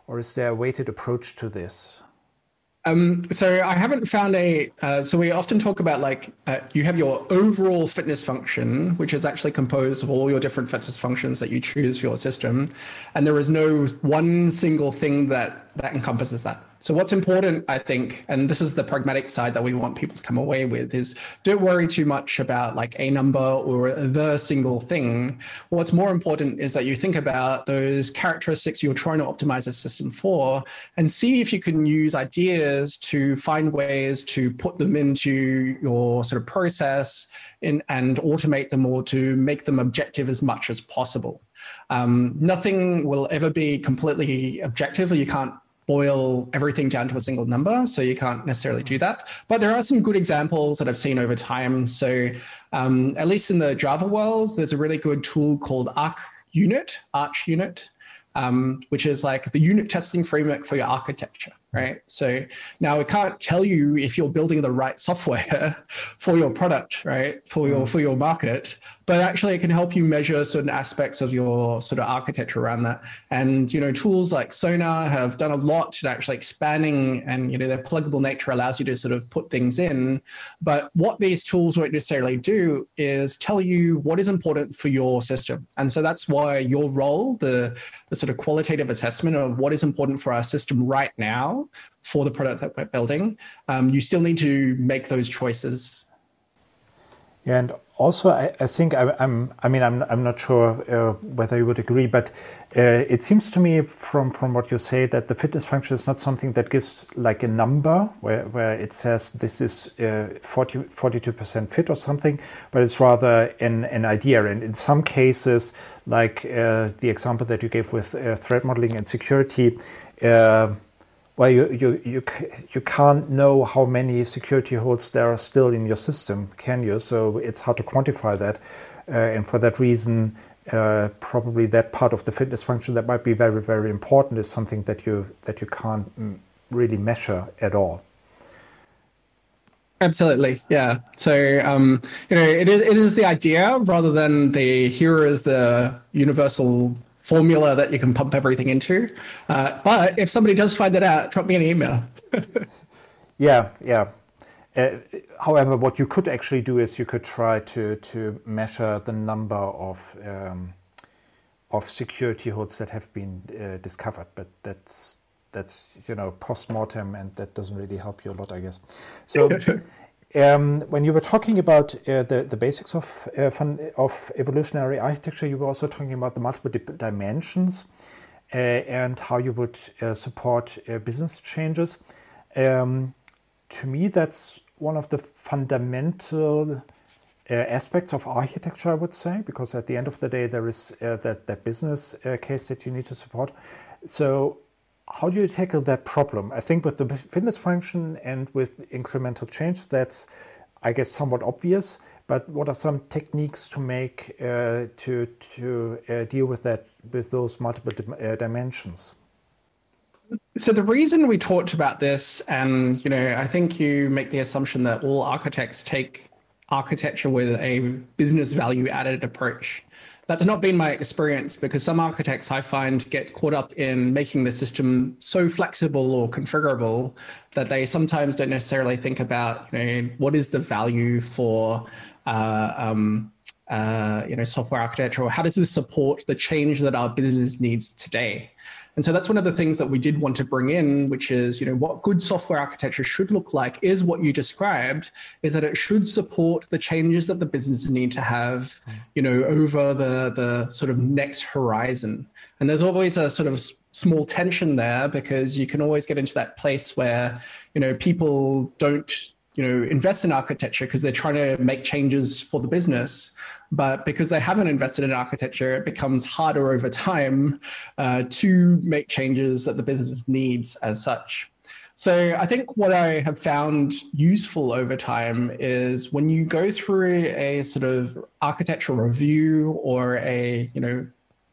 or is there a weighted approach to this? Um, so I haven't found a. Uh, so we often talk about like uh, you have your overall fitness function, which is actually composed of all your different fitness functions that you choose for your system, and there is no one single thing that that encompasses that. So what's important, I think, and this is the pragmatic side that we want people to come away with is don't worry too much about like a number or the single thing. What's more important is that you think about those characteristics you're trying to optimize a system for and see if you can use ideas to find ways to put them into your sort of process in, and automate them or to make them objective as much as possible. Um, nothing will ever be completely objective or you can't boil everything down to a single number. So you can't necessarily do that. But there are some good examples that I've seen over time. So um, at least in the Java world, there's a really good tool called Arch Unit, ArchUnit, um, which is like the unit testing framework for your architecture right? So now it can't tell you if you're building the right software [LAUGHS] for your product, right? For your mm. for your market, but actually it can help you measure certain aspects of your sort of architecture around that. And you know, tools like Sonar have done a lot to actually expanding, and you know, their pluggable nature allows you to sort of put things in. But what these tools won't necessarily do is tell you what is important for your system. And so that's why your role, the the sort of qualitative assessment of what is important for our system right now for the product that we're building, um, you still need to make those choices. Yeah, and also I, I think I, am I mean I'm I'm not sure uh, whether you would agree, but uh, it seems to me from from what you say that the fitness function is not something that gives like a number where where it says this is uh, 42 percent fit or something, but it's rather an an idea. And in some cases, like uh, the example that you gave with uh, threat modeling and security. Well, you, you, you, you can't know how many security holes there are still in your system, can you? So it's hard to quantify that. Uh, and for that reason, uh, probably that part of the fitness function that might be very, very important is something that you, that you can't mm, really measure at all. Absolutely, yeah. So um, you know, it is it is the idea rather than the here is the universal formula that you can pump everything into. Uh, but if somebody does find that out, drop me an email. [LAUGHS] yeah, yeah. Uh, however, what you could actually do is you could try to to measure the number of um, of security holes that have been uh, discovered, but that's that's you know post mortem, and that doesn't really help you a lot, I guess. So. [LAUGHS] Um, when you were talking about uh, the, the basics of, uh, of evolutionary architecture, you were also talking about the multiple di dimensions uh, and how you would uh, support uh, business changes. Um, to me, that's one of the fundamental uh, aspects of architecture, I would say, because at the end of the day, there is that, that business case that you need to support. So how do you tackle that problem? I think with the fitness function and with incremental change, that's, I guess, somewhat obvious. But what are some techniques to make uh, to to uh, deal with that with those multiple uh, dimensions? So the reason we talked about this, and you know, I think you make the assumption that all architects take architecture with a business value added approach. that's not been my experience because some architects I find get caught up in making the system so flexible or configurable that they sometimes don't necessarily think about, you know, what is the value for, uh, um, uh, you know, software architecture, or how does this support the change that our business needs today? And so that's one of the things that we did want to bring in, which is, you know, what good software architecture should look like is what you described, is that it should support the changes that the business need to have, mm. you know, over the the sort of next horizon. And there's always a sort of small tension there because you can always get into that place where, you know, people don't you know invest in architecture because they're trying to make changes for the business but because they haven't invested in architecture it becomes harder over time uh, to make changes that the business needs as such. So i think what i have found useful over time is when you go through a sort of architectural review or a you know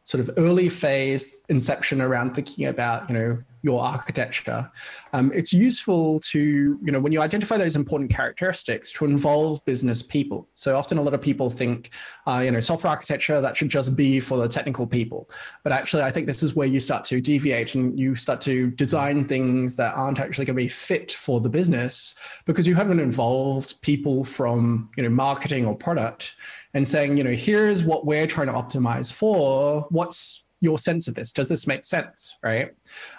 sort of early phase inception around thinking about you know your architecture, um, it's useful to, you know, when you identify those important characteristics to involve business people. So often a lot of people think, uh, you know, software architecture, that should just be for the technical people. But actually, I think this is where you start to deviate and you start to design things that aren't actually going to be fit for the business because you haven't involved people from, you know, marketing or product and saying, you know, here's what we're trying to optimize for. What's your sense of this? Does this make sense? Right.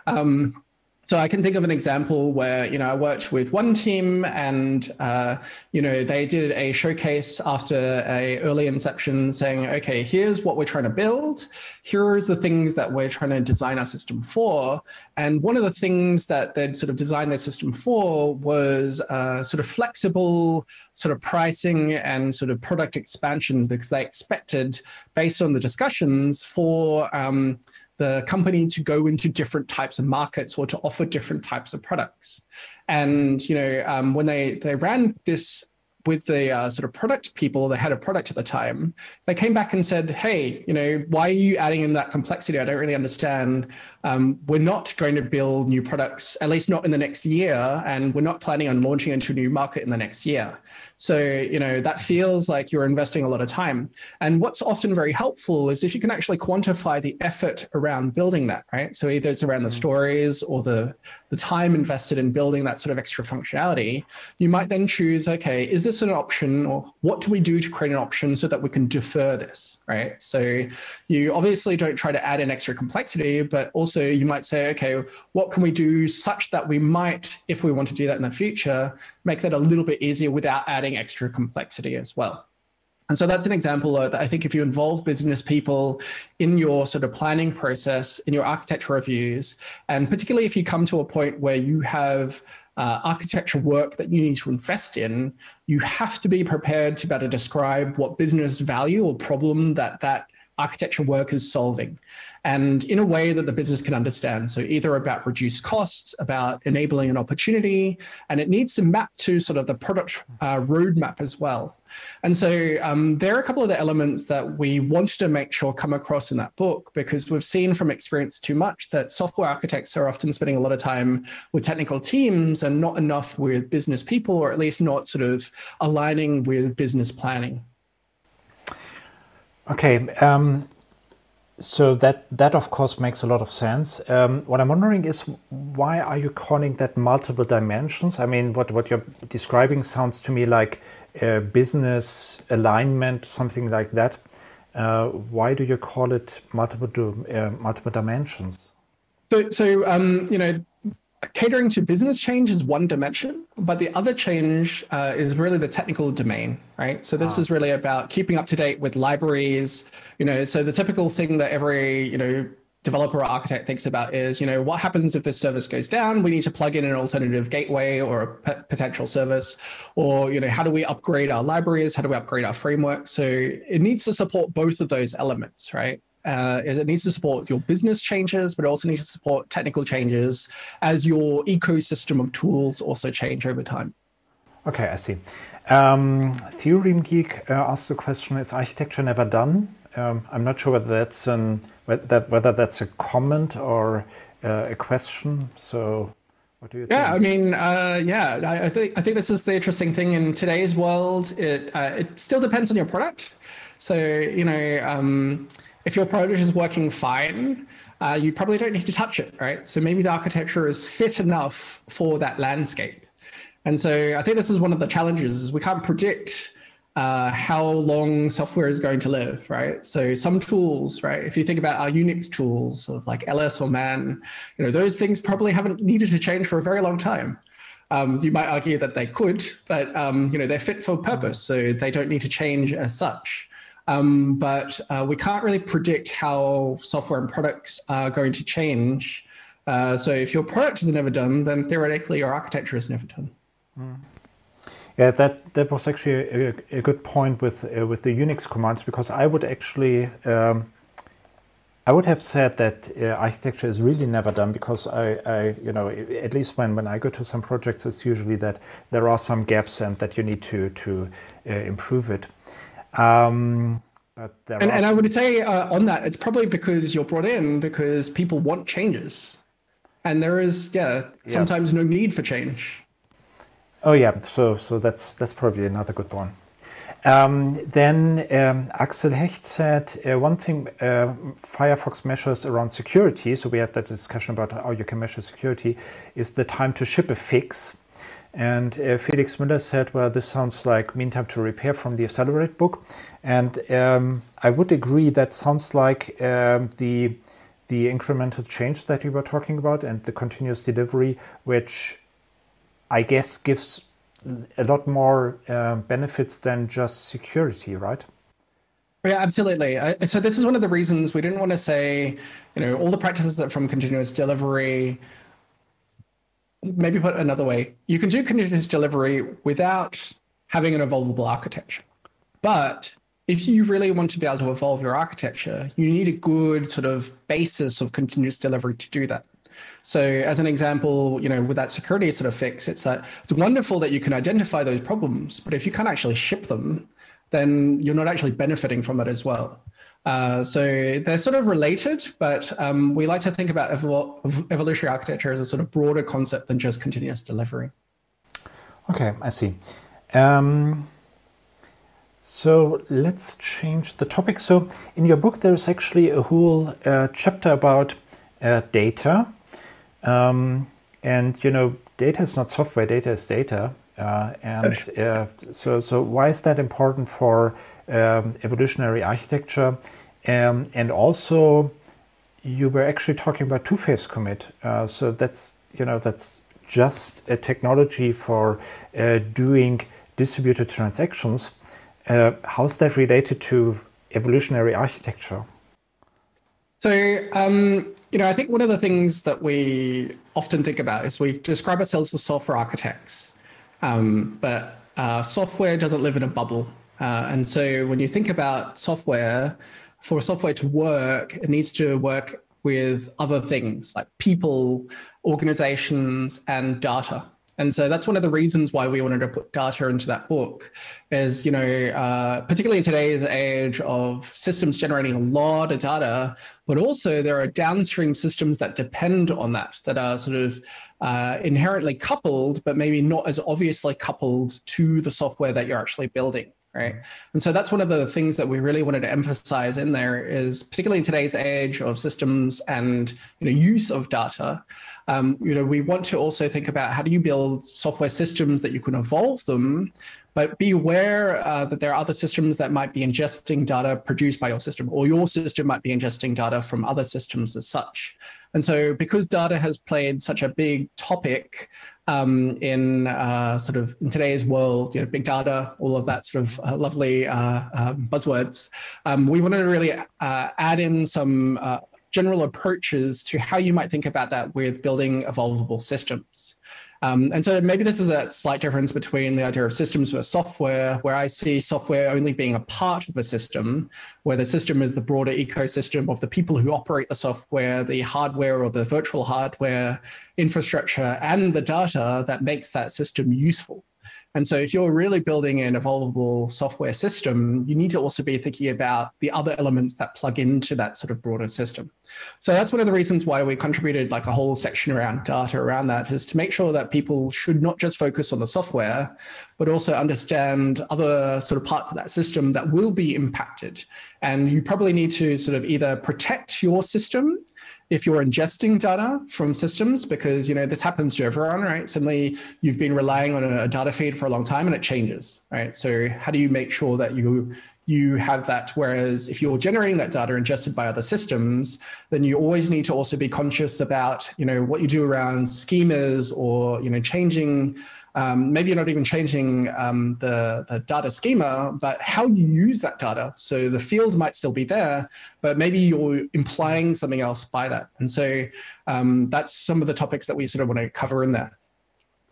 Um, so I can think of an example where you know I worked with one team, and uh, you know they did a showcase after a early inception, saying, "Okay, here's what we're trying to build. Here's the things that we're trying to design our system for." And one of the things that they'd sort of designed their system for was uh, sort of flexible sort of pricing and sort of product expansion because they expected, based on the discussions, for um, the company to go into different types of markets or to offer different types of products. And you know, um, when they they ran this with the uh, sort of product people, the head of product at the time, they came back and said, "Hey, you know, why are you adding in that complexity? I don't really understand. Um, we're not going to build new products, at least not in the next year, and we're not planning on launching into a new market in the next year. So, you know, that feels like you're investing a lot of time. And what's often very helpful is if you can actually quantify the effort around building that, right? So either it's around the mm. stories or the the time invested in building that sort of extra functionality, you might then choose, okay, is this an option or what do we do to create an option so that we can defer this, right? So you obviously don't try to add in extra complexity, but also you might say, okay, what can we do such that we might, if we want to do that in the future, make that a little bit easier without adding extra complexity as well. And so that's an example that I think if you involve business people in your sort of planning process, in your architecture reviews, and particularly if you come to a point where you have uh, architecture work that you need to invest in, you have to be prepared to better describe what business value or problem that that architecture work is solving and in a way that the business can understand. So, either about reduced costs, about enabling an opportunity, and it needs to map to sort of the product uh, roadmap as well. And so, um, there are a couple of the elements that we wanted to make sure come across in that book because we've seen from experience too much that software architects are often spending a lot of time with technical teams and not enough with business people, or at least not sort of aligning with business planning. Okay. Um, so that that of course makes a lot of sense. Um, what I'm wondering is why are you calling that multiple dimensions? I mean, what what you're describing sounds to me like business alignment, something like that. Uh, why do you call it multiple uh, multiple dimensions? So, so um, you know, catering to business change is one dimension, but the other change uh, is really the technical domain, right? So this ah. is really about keeping up to date with libraries. You know, so the typical thing that every you know developer or architect thinks about is, you know, what happens if this service goes down? We need to plug in an alternative gateway or a p- potential service, or you know, how do we upgrade our libraries? How do we upgrade our framework? So it needs to support both of those elements, right? Uh, it needs to support your business changes, but it also needs to support technical changes as your ecosystem of tools also change over time. Okay, I see. Um, Theorem Geek uh, asked the question: Is architecture never done? Um, I'm not sure whether that's an whether that's a comment or uh, a question. So, what do you think? Yeah, I mean, uh, yeah, I, I, think I think this is the interesting thing in today's world. It uh, it still depends on your product. So, you know, um, if your product is working fine, uh, you probably don't need to touch it, right? So maybe the architecture is fit enough for that landscape. And so I think this is one of the challenges is we can't predict uh, how long software is going to live, right? So some tools, right? If you think about our Unix tools of like ls or man, you know, those things probably haven't needed to change for a very long time. Um, you might argue that they could, but um, you know they're fit for purpose, so they don't need to change as such. Um, but uh, we can't really predict how software and products are going to change. Uh, so if your product is never done, then theoretically your architecture is never done. Mm. Yeah, that that was actually a, a good point with uh, with the Unix commands because I would actually um, I would have said that uh, architecture is really never done because I, I, you know at least when when I go to some projects it's usually that there are some gaps and that you need to to uh, improve it. Um, and, and I would say uh, on that, it's probably because you're brought in because people want changes, and there is yeah sometimes yeah. no need for change. Oh yeah, so so that's that's probably another good one. Um, then um, Axel Hecht said uh, one thing uh, Firefox measures around security. So we had that discussion about how you can measure security. Is the time to ship a fix? And uh, Felix Müller said, well, this sounds like mean time to repair from the Accelerate book. And um, I would agree that sounds like um, the, the incremental change that we were talking about and the continuous delivery, which I guess gives a lot more uh, benefits than just security, right? Yeah, absolutely. so this is one of the reasons we didn't want to say, you know, all the practices that from continuous delivery maybe put another way, you can do continuous delivery without having an evolvable architecture. But if you really want to be able to evolve your architecture, you need a good sort of basis of continuous delivery to do that. So as an example, you know, with that security sort of fix, it's that it's wonderful that you can identify those problems, but if you can't actually ship them, then you're not actually benefiting from it as well. Uh, so they're sort of related, but um, we like to think about evol- evolutionary architecture as a sort of broader concept than just continuous delivery. Okay, I see. Um, so let's change the topic. So in your book, there's actually a whole uh, chapter about uh, data, um, and you know, data is not software; data is data. Uh, and uh, so, so why is that important for um, evolutionary architecture? Um, and also, you were actually talking about two-phase commit. Uh, so that's you know that's just a technology for uh, doing distributed transactions. Uh, how's that related to evolutionary architecture? So, um, you know, I think one of the things that we often think about is we describe ourselves as software architects, um, but uh, software doesn't live in a bubble. Uh, and so when you think about software, for software to work, it needs to work with other things like people, organizations, and data. And so that's one of the reasons why we wanted to put data into that book is, you know, uh, particularly in today's age of systems generating a lot of data, but also there are downstream systems that depend on that, that are sort of uh, inherently coupled, but maybe not as obviously coupled to the software that you're actually building right? And so that's one of the things that we really wanted to emphasize in there is particularly in today's age of systems and you know use of data um, you know we want to also think about how do you build software systems that you can evolve them but be aware uh, that there are other systems that might be ingesting data produced by your system or your system might be ingesting data from other systems as such and so because data has played such a big topic um, in uh, sort of in today's world, you know, big data, all of that sort of uh, lovely uh, um, buzzwords. Um, we wanted to really uh, add in some uh, general approaches to how you might think about that with building evolvable systems. Um, and so maybe this is a slight difference between the idea of systems versus software, where I see software only being a part of a system, where the system is the broader ecosystem of the people who operate the software, the hardware or the virtual hardware infrastructure, and the data that makes that system useful. And so if you're really building an evolvable software system, you need to also be thinking about the other elements that plug into that sort of broader system. So that's one of the reasons why we contributed like a whole section around data around that is to make sure that people should not just focus on the software, but also understand other sort of parts of that system that will be impacted. And you probably need to sort of either protect your system if you're ingesting data from systems, because you know this happens to everyone, right? Suddenly you've been relying on a data feed for a long time and it changes, right? So how do you make sure that you you have that. Whereas if you're generating that data ingested by other systems, then you always need to also be conscious about, you know, what you do around schemas or, you know, changing. Um, maybe you're not even changing um, the, the data schema, but how you use that data. So the field might still be there, but maybe you're implying something else by that. And so um, that's some of the topics that we sort of want to cover in there.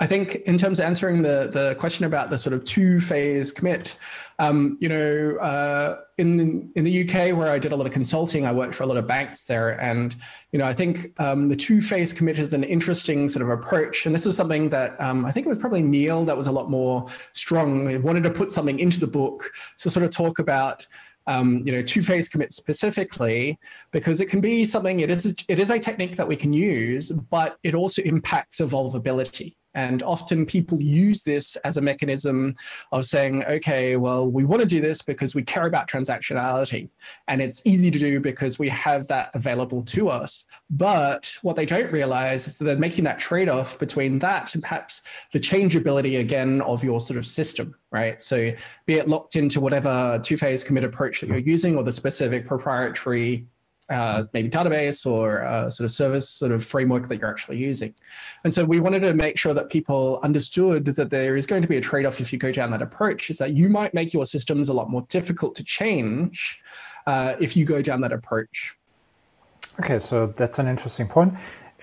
I think in terms of answering the the question about the sort of two phase commit, um, you know, uh, in in the UK where I did a lot of consulting, I worked for a lot of banks there, and you know, I think um, the two phase commit is an interesting sort of approach, and this is something that um, I think it was probably Neal that was a lot more strong. He wanted to put something into the book to sort of talk about um, you know, two-phase commit specifically, because it can be something. It is it is a technique that we can use, but it also impacts evolvability. And often people use this as a mechanism of saying, okay, well, we want to do this because we care about transactionality. And it's easy to do because we have that available to us. But what they don't realize is that they're making that trade off between that and perhaps the changeability again of your sort of system, right? So be it locked into whatever two phase commit approach that you're mm-hmm. using or the specific proprietary uh, maybe database or uh, sort of service sort of framework that you're actually using. And so we wanted to make sure that people understood that there is going to be a trade off if you go down that approach, is that you might make your systems a lot more difficult to change uh, if you go down that approach. Okay, so that's an interesting point.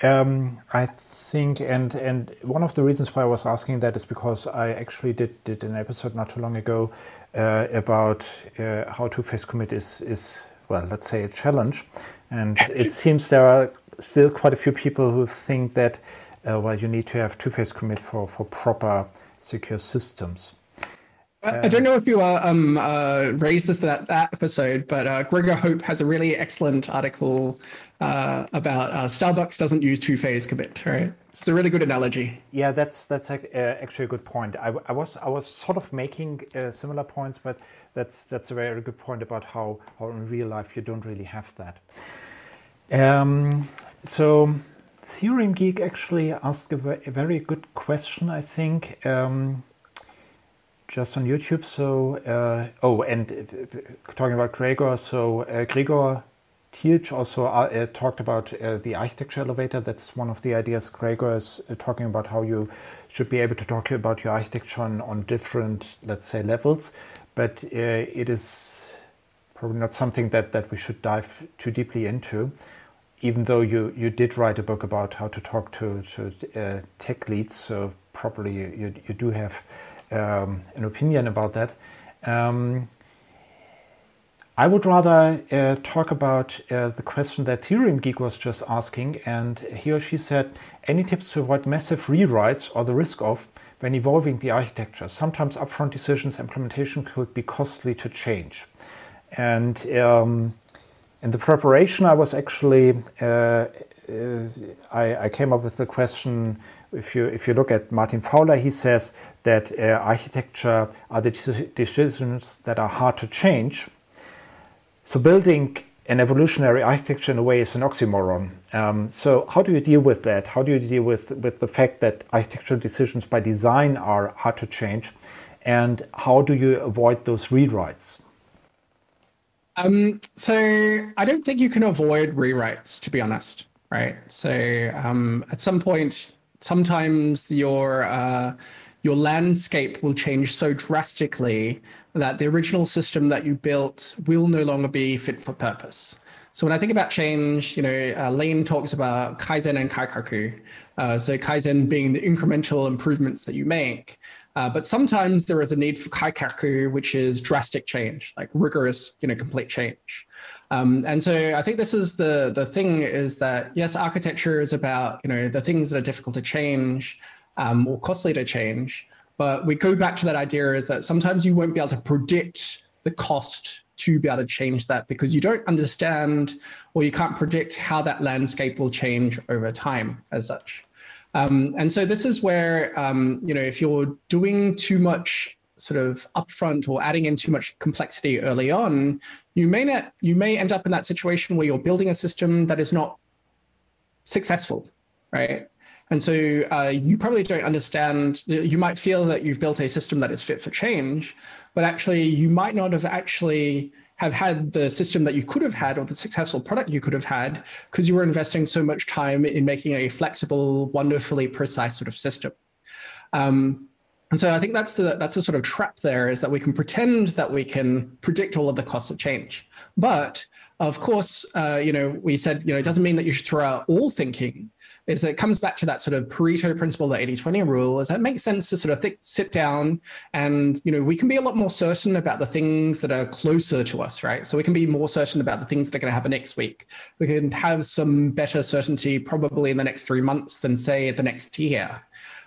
Um, I think, and and one of the reasons why I was asking that is because I actually did did an episode not too long ago uh, about uh, how two phase commit is is well, let's say a challenge. And it seems there are still quite a few people who think that, uh, well, you need to have two-phase commit for, for proper secure systems. I don't know if you uh, um, uh, raised this that, that episode, but uh, Gregor Hohpe has a really excellent article uh, about uh, Starbucks doesn't use two-phase commit. Right, it's a really good analogy. Yeah, that's that's uh, actually a good point. I, I was I was sort of making similar points, but that's that's a very good point about how how in real life you don't really have that. Um, so Theorem Geek actually asked a, very good question, I think. Um, just on YouTube. So, uh, oh, and uh, talking about Gregor, so uh, Gregor Tilch also uh, uh talked about uh, the architecture elevator. That's one of the ideas Gregor is talking about how you should be able to talk about your architecture on, on different, let's say, levels. But it is probably not something that, that we should dive too deeply into even though you, you did write a book about how to talk to, to tech leads, so probably you, you do have um, an opinion about that. Um, I would rather uh, talk about uh, the question that Theorem Geek was just asking, and he or she said, any tips to avoid massive rewrites or the risk of when evolving the architecture? Sometimes upfront decisions implementation could be costly to change. And um, in the preparation, I was actually, uh, uh I, I, came up with the question if you if you look at Martin Fowler, he says that uh, architecture are the decisions that are hard to change. So building an evolutionary architecture in a way is an oxymoron. Um, so how do you deal with that? How do you deal with with the fact that architectural decisions by design are hard to change, and how do you avoid those rewrites? Um, so I don't think you can avoid rewrites, to be honest. Right. So um, at some point, sometimes your uh, your landscape will change so drastically that the original system that you built will no longer be fit for purpose. So when I think about change, you know, uh, Lean talks about kaizen and kaikaku. Uh, so kaizen being the incremental improvements that you make, uh, but sometimes there is a need for kaikaku, which is drastic change, like rigorous, you know, complete change. Um, and so I think this is the the thing is that yes, architecture is about you know the things that are difficult to change um, or costly to change, But we go back to that idea is that sometimes you won't be able to predict the cost to be able to change that because you don't understand or you can't predict how that landscape will change over time as such. Um, and so this is where, um, you know, if you're doing too much sort of upfront or adding in too much complexity early on, you may not, you may end up in that situation where you're building a system that is not successful, right? And so uh, you probably don't understand, you might feel that you've built a system that is fit for change, but actually you might not have actually have had the system that you could have had or the successful product you could have had because you were investing so much time in making a flexible, wonderfully precise sort of system. Um, and so I think that's the that's the sort of trap there is that we can pretend that we can predict all of the costs of change, but of course, uh, you know, we said you know it doesn't mean that you should throw out all thinking is it comes back to that sort of Pareto principle, the 80-20 rule, is that it makes sense to sort of th- sit down and, you know, we can be a lot more certain about the things that are closer to us, right? So we can be more certain about the things that are going to happen next week. We can have some better certainty probably in the next three months than say the next year.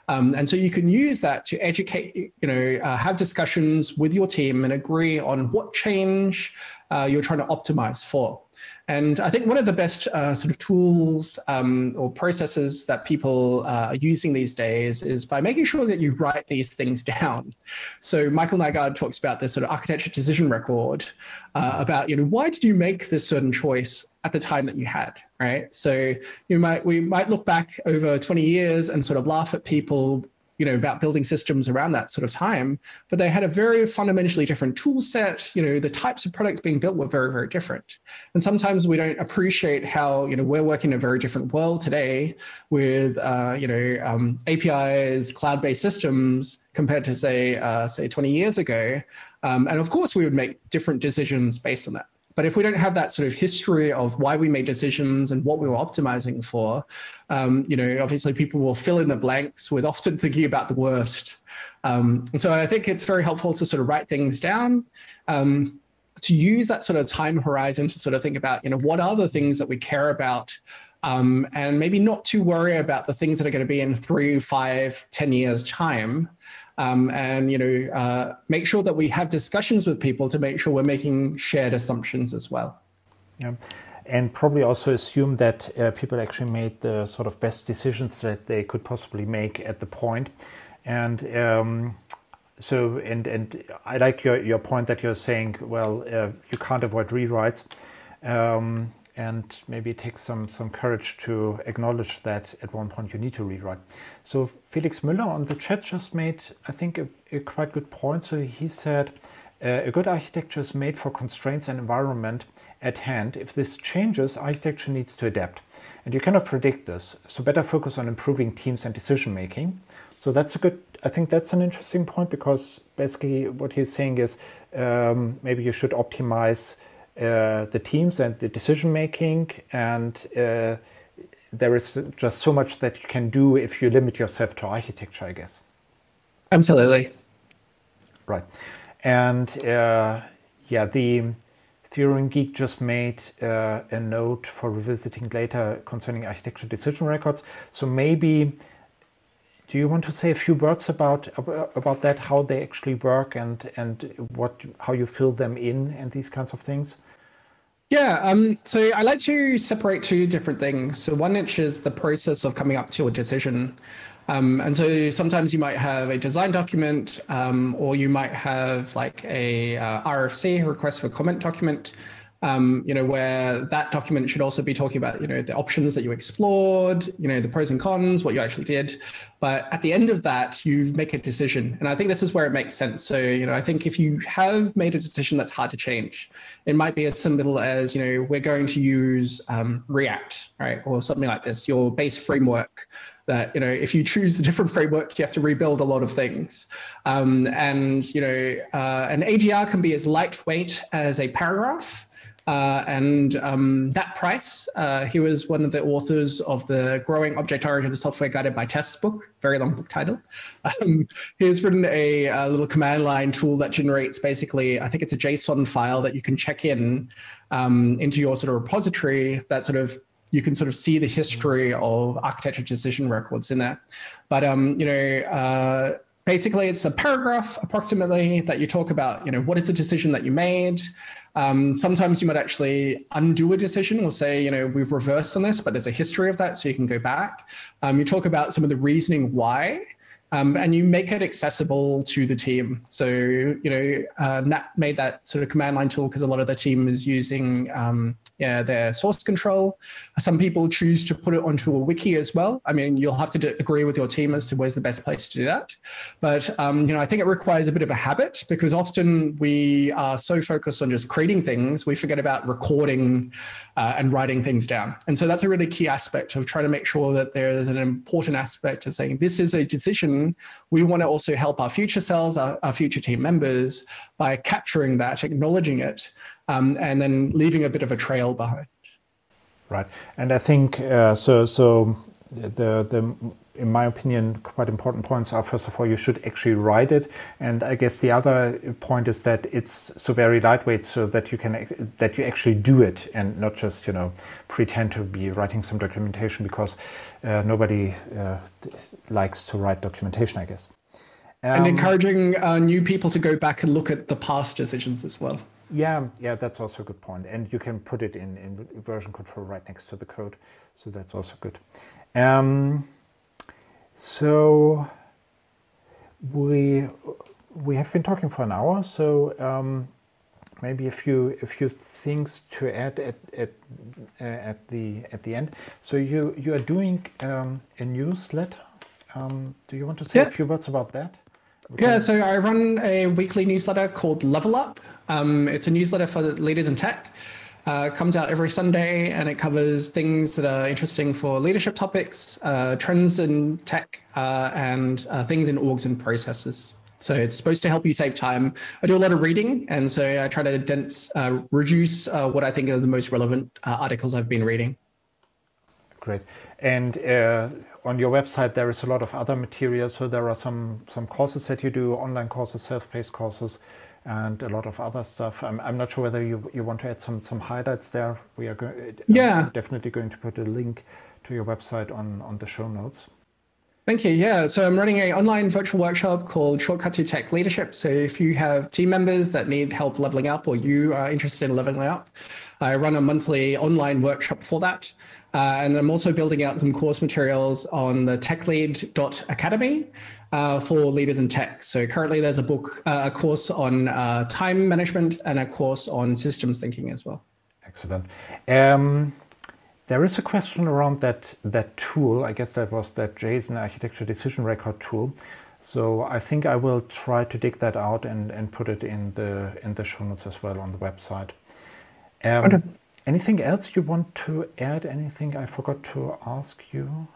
Um, and so you can use that to educate, you know, uh, have discussions with your team and agree on what change uh, you're trying to optimize for. And I think one of the best uh, sort of tools um, or processes that people uh, are using these days is by making sure that you write these things down. So Michael Nygard talks about this sort of architecture decision record uh, about, you know, why did you make this certain choice at the time that you had, right? So you might we might look back over 20 years and sort of laugh at people you know about building systems around that sort of time but they had a very fundamentally different tool set. You know the types of products being built were very very different. And sometimes we don't appreciate how you know we're working in a very different world today with uh, you know um, apis cloud-based systems compared to say uh, say 20 years ago. Um, and of course we would make different decisions based on that but if we don't have that sort of history of why we made decisions and what we were optimizing for, um, you know, obviously people will fill in the blanks with often [LAUGHS] thinking about the worst. Um, and so I think it's very helpful to sort of write things down. Um, to use that sort of time horizon to sort of think about, you know, what are the things that we care about um, and maybe not to worry about the things that are going to be in three, five, ten years time, um, and you know uh, make sure that we have discussions with people to make sure we're making shared assumptions as well. Yeah. And probably also assume that uh, people actually made the sort of best decisions that they could possibly make at the point. And um, so, and and I like your, your point that you're saying, well, uh, you can't avoid rewrites. Um, and maybe it takes some some courage to acknowledge that at one point you need to rewrite. So Felix Müller on the chat just made, I think, a, a quite good point. So he said, uh, a good architecture is made for constraints and environment at hand. If this changes, architecture needs to adapt, and you cannot predict this. So better focus on improving teams and decision making. So that's a good. I think that's an interesting point because basically what he's saying is um, maybe you should optimize the teams and the decision making and uh, there is just so much that you can do if you limit yourself to architecture i guess. Absolutely. Right. And uh, yeah the Theorem Geek just made uh, a note for revisiting later concerning architecture decision records. So maybe do you want to say a few words about about that, how they actually work, and and what how you fill them in, and these kinds of things? Yeah, um, so I like to separate two different things. So one which is the process of coming up to a decision. Um, and so sometimes you might have a design document, um, or you might have like a uh, RFC, request for comment document, um, you know, where that document should also be talking about, you know, the options that you explored, you know, the pros and cons, what you actually did. But at the end of that, you make a decision. And I think this is where it makes sense. So, you know, I think if you have made a decision that's hard to change, it might be as simple as, you know, we're going to use um, React, right? Or something like this, your base framework that you know if you choose a different framework you have to rebuild a lot of things um, and you know uh, an adr can be as lightweight as a paragraph uh, and um, Nat Pryce, uh, he was one of the authors of the Growing Object-Oriented Software Guided by Tests book, very long book title. [LAUGHS] Um, he's written a, a, little command line tool that generates basically, I think it's a JSON file that you can check in um, into your sort of repository that sort of you can sort of see the history of architecture decision records in there. But um, you know, uh, basically it's a paragraph approximately that you talk about you know what is the decision that you made um, sometimes you might actually undo a decision or say you know we've reversed on this but there's a history of that so you can go back um, you talk about some of the reasoning why um, and you make it accessible to the team. So, you know, uh, Nat made that sort of command line tool because a lot of the team is using um, yeah, their source control. Some people choose to put it onto a wiki as well. I mean, you'll have to d- agree with your team as to where's the best place to do that. But um, you know, I think it requires a bit of a habit because often we are so focused on just creating things, we forget about recording uh, and writing things down. And so that's a really key aspect of trying to make sure that there is an important aspect of saying this is a decision. We want to also help our future selves, our, our future team members, by capturing that, acknowledging it, um, and then leaving a bit of a trail behind. Right, and I think uh, so. So the the in my opinion, quite important points are first of all, you should actually write it, and I guess the other point is that it's so very lightweight, so that you can that you actually do it and not just you know pretend to be writing some documentation because uh, nobody uh, likes to write documentation, I guess. Um, and encouraging uh, new people to go back and look at the past decisions as well. Yeah, yeah, that's also a good point. And you can put it in, in version control right next to the code. So that's also good. Um, so we we have been talking for an hour. So um, maybe a few a few things to add at at uh, at the at the end. So you you are doing um, a newsletter. Um, do you want to say yeah. a few words about that? Okay. Yeah, so I run a weekly newsletter called Level Up. Um, it's a newsletter for leaders in tech. Uh, comes out every Sunday and it covers things that are interesting for leadership topics, uh, trends in tech, uh, and uh, things in orgs and processes. So it's supposed to help you save time. I do a lot of reading, and so I try to dense, uh, reduce uh, what I think are the most relevant articles I've been reading. Great. And uh, on your website, there is a lot of other material. So there are some some courses that you do, online courses, self-paced courses and a lot of other stuff. I'm, I'm not sure whether you, you want to add some, some highlights there. We are go- yeah. definitely going to put a link to your website on, on the show notes. Thank you. Yeah. So I'm running an online virtual workshop called Shortcut to Tech Leadership. So if you have team members that need help leveling up or you are interested in leveling up, I run a monthly online workshop for that. Uh, and I'm also building out some course materials on the techlead.academy uh, for leaders in tech. So currently there's a book, uh, a course on uh, time management and a course on systems thinking as well. Excellent. Um, there is a question around that that tool. I guess that was that JSON architecture decision record tool. So I think I will try to dig that out and, and put it in the in the show notes as well on the website. Um, okay. Anything else you want to add? Anything I forgot to ask you?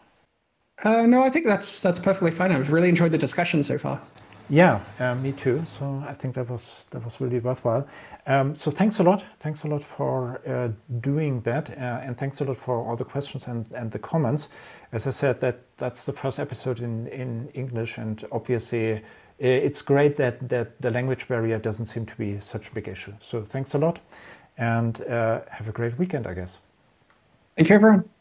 Uh, no, I think that's that's perfectly fine. I've really enjoyed the discussion so far. Yeah, uh, me too. So I think that was that was really worthwhile. Um, so thanks a lot. Thanks a lot for uh, doing that, uh, and thanks a lot for all the questions and, and the comments. As I said, that that's the first episode in in English, and obviously it's great that that the language barrier doesn't seem to be such a big issue. So thanks a lot, and uh, have a great weekend, I guess. Thank you, everyone.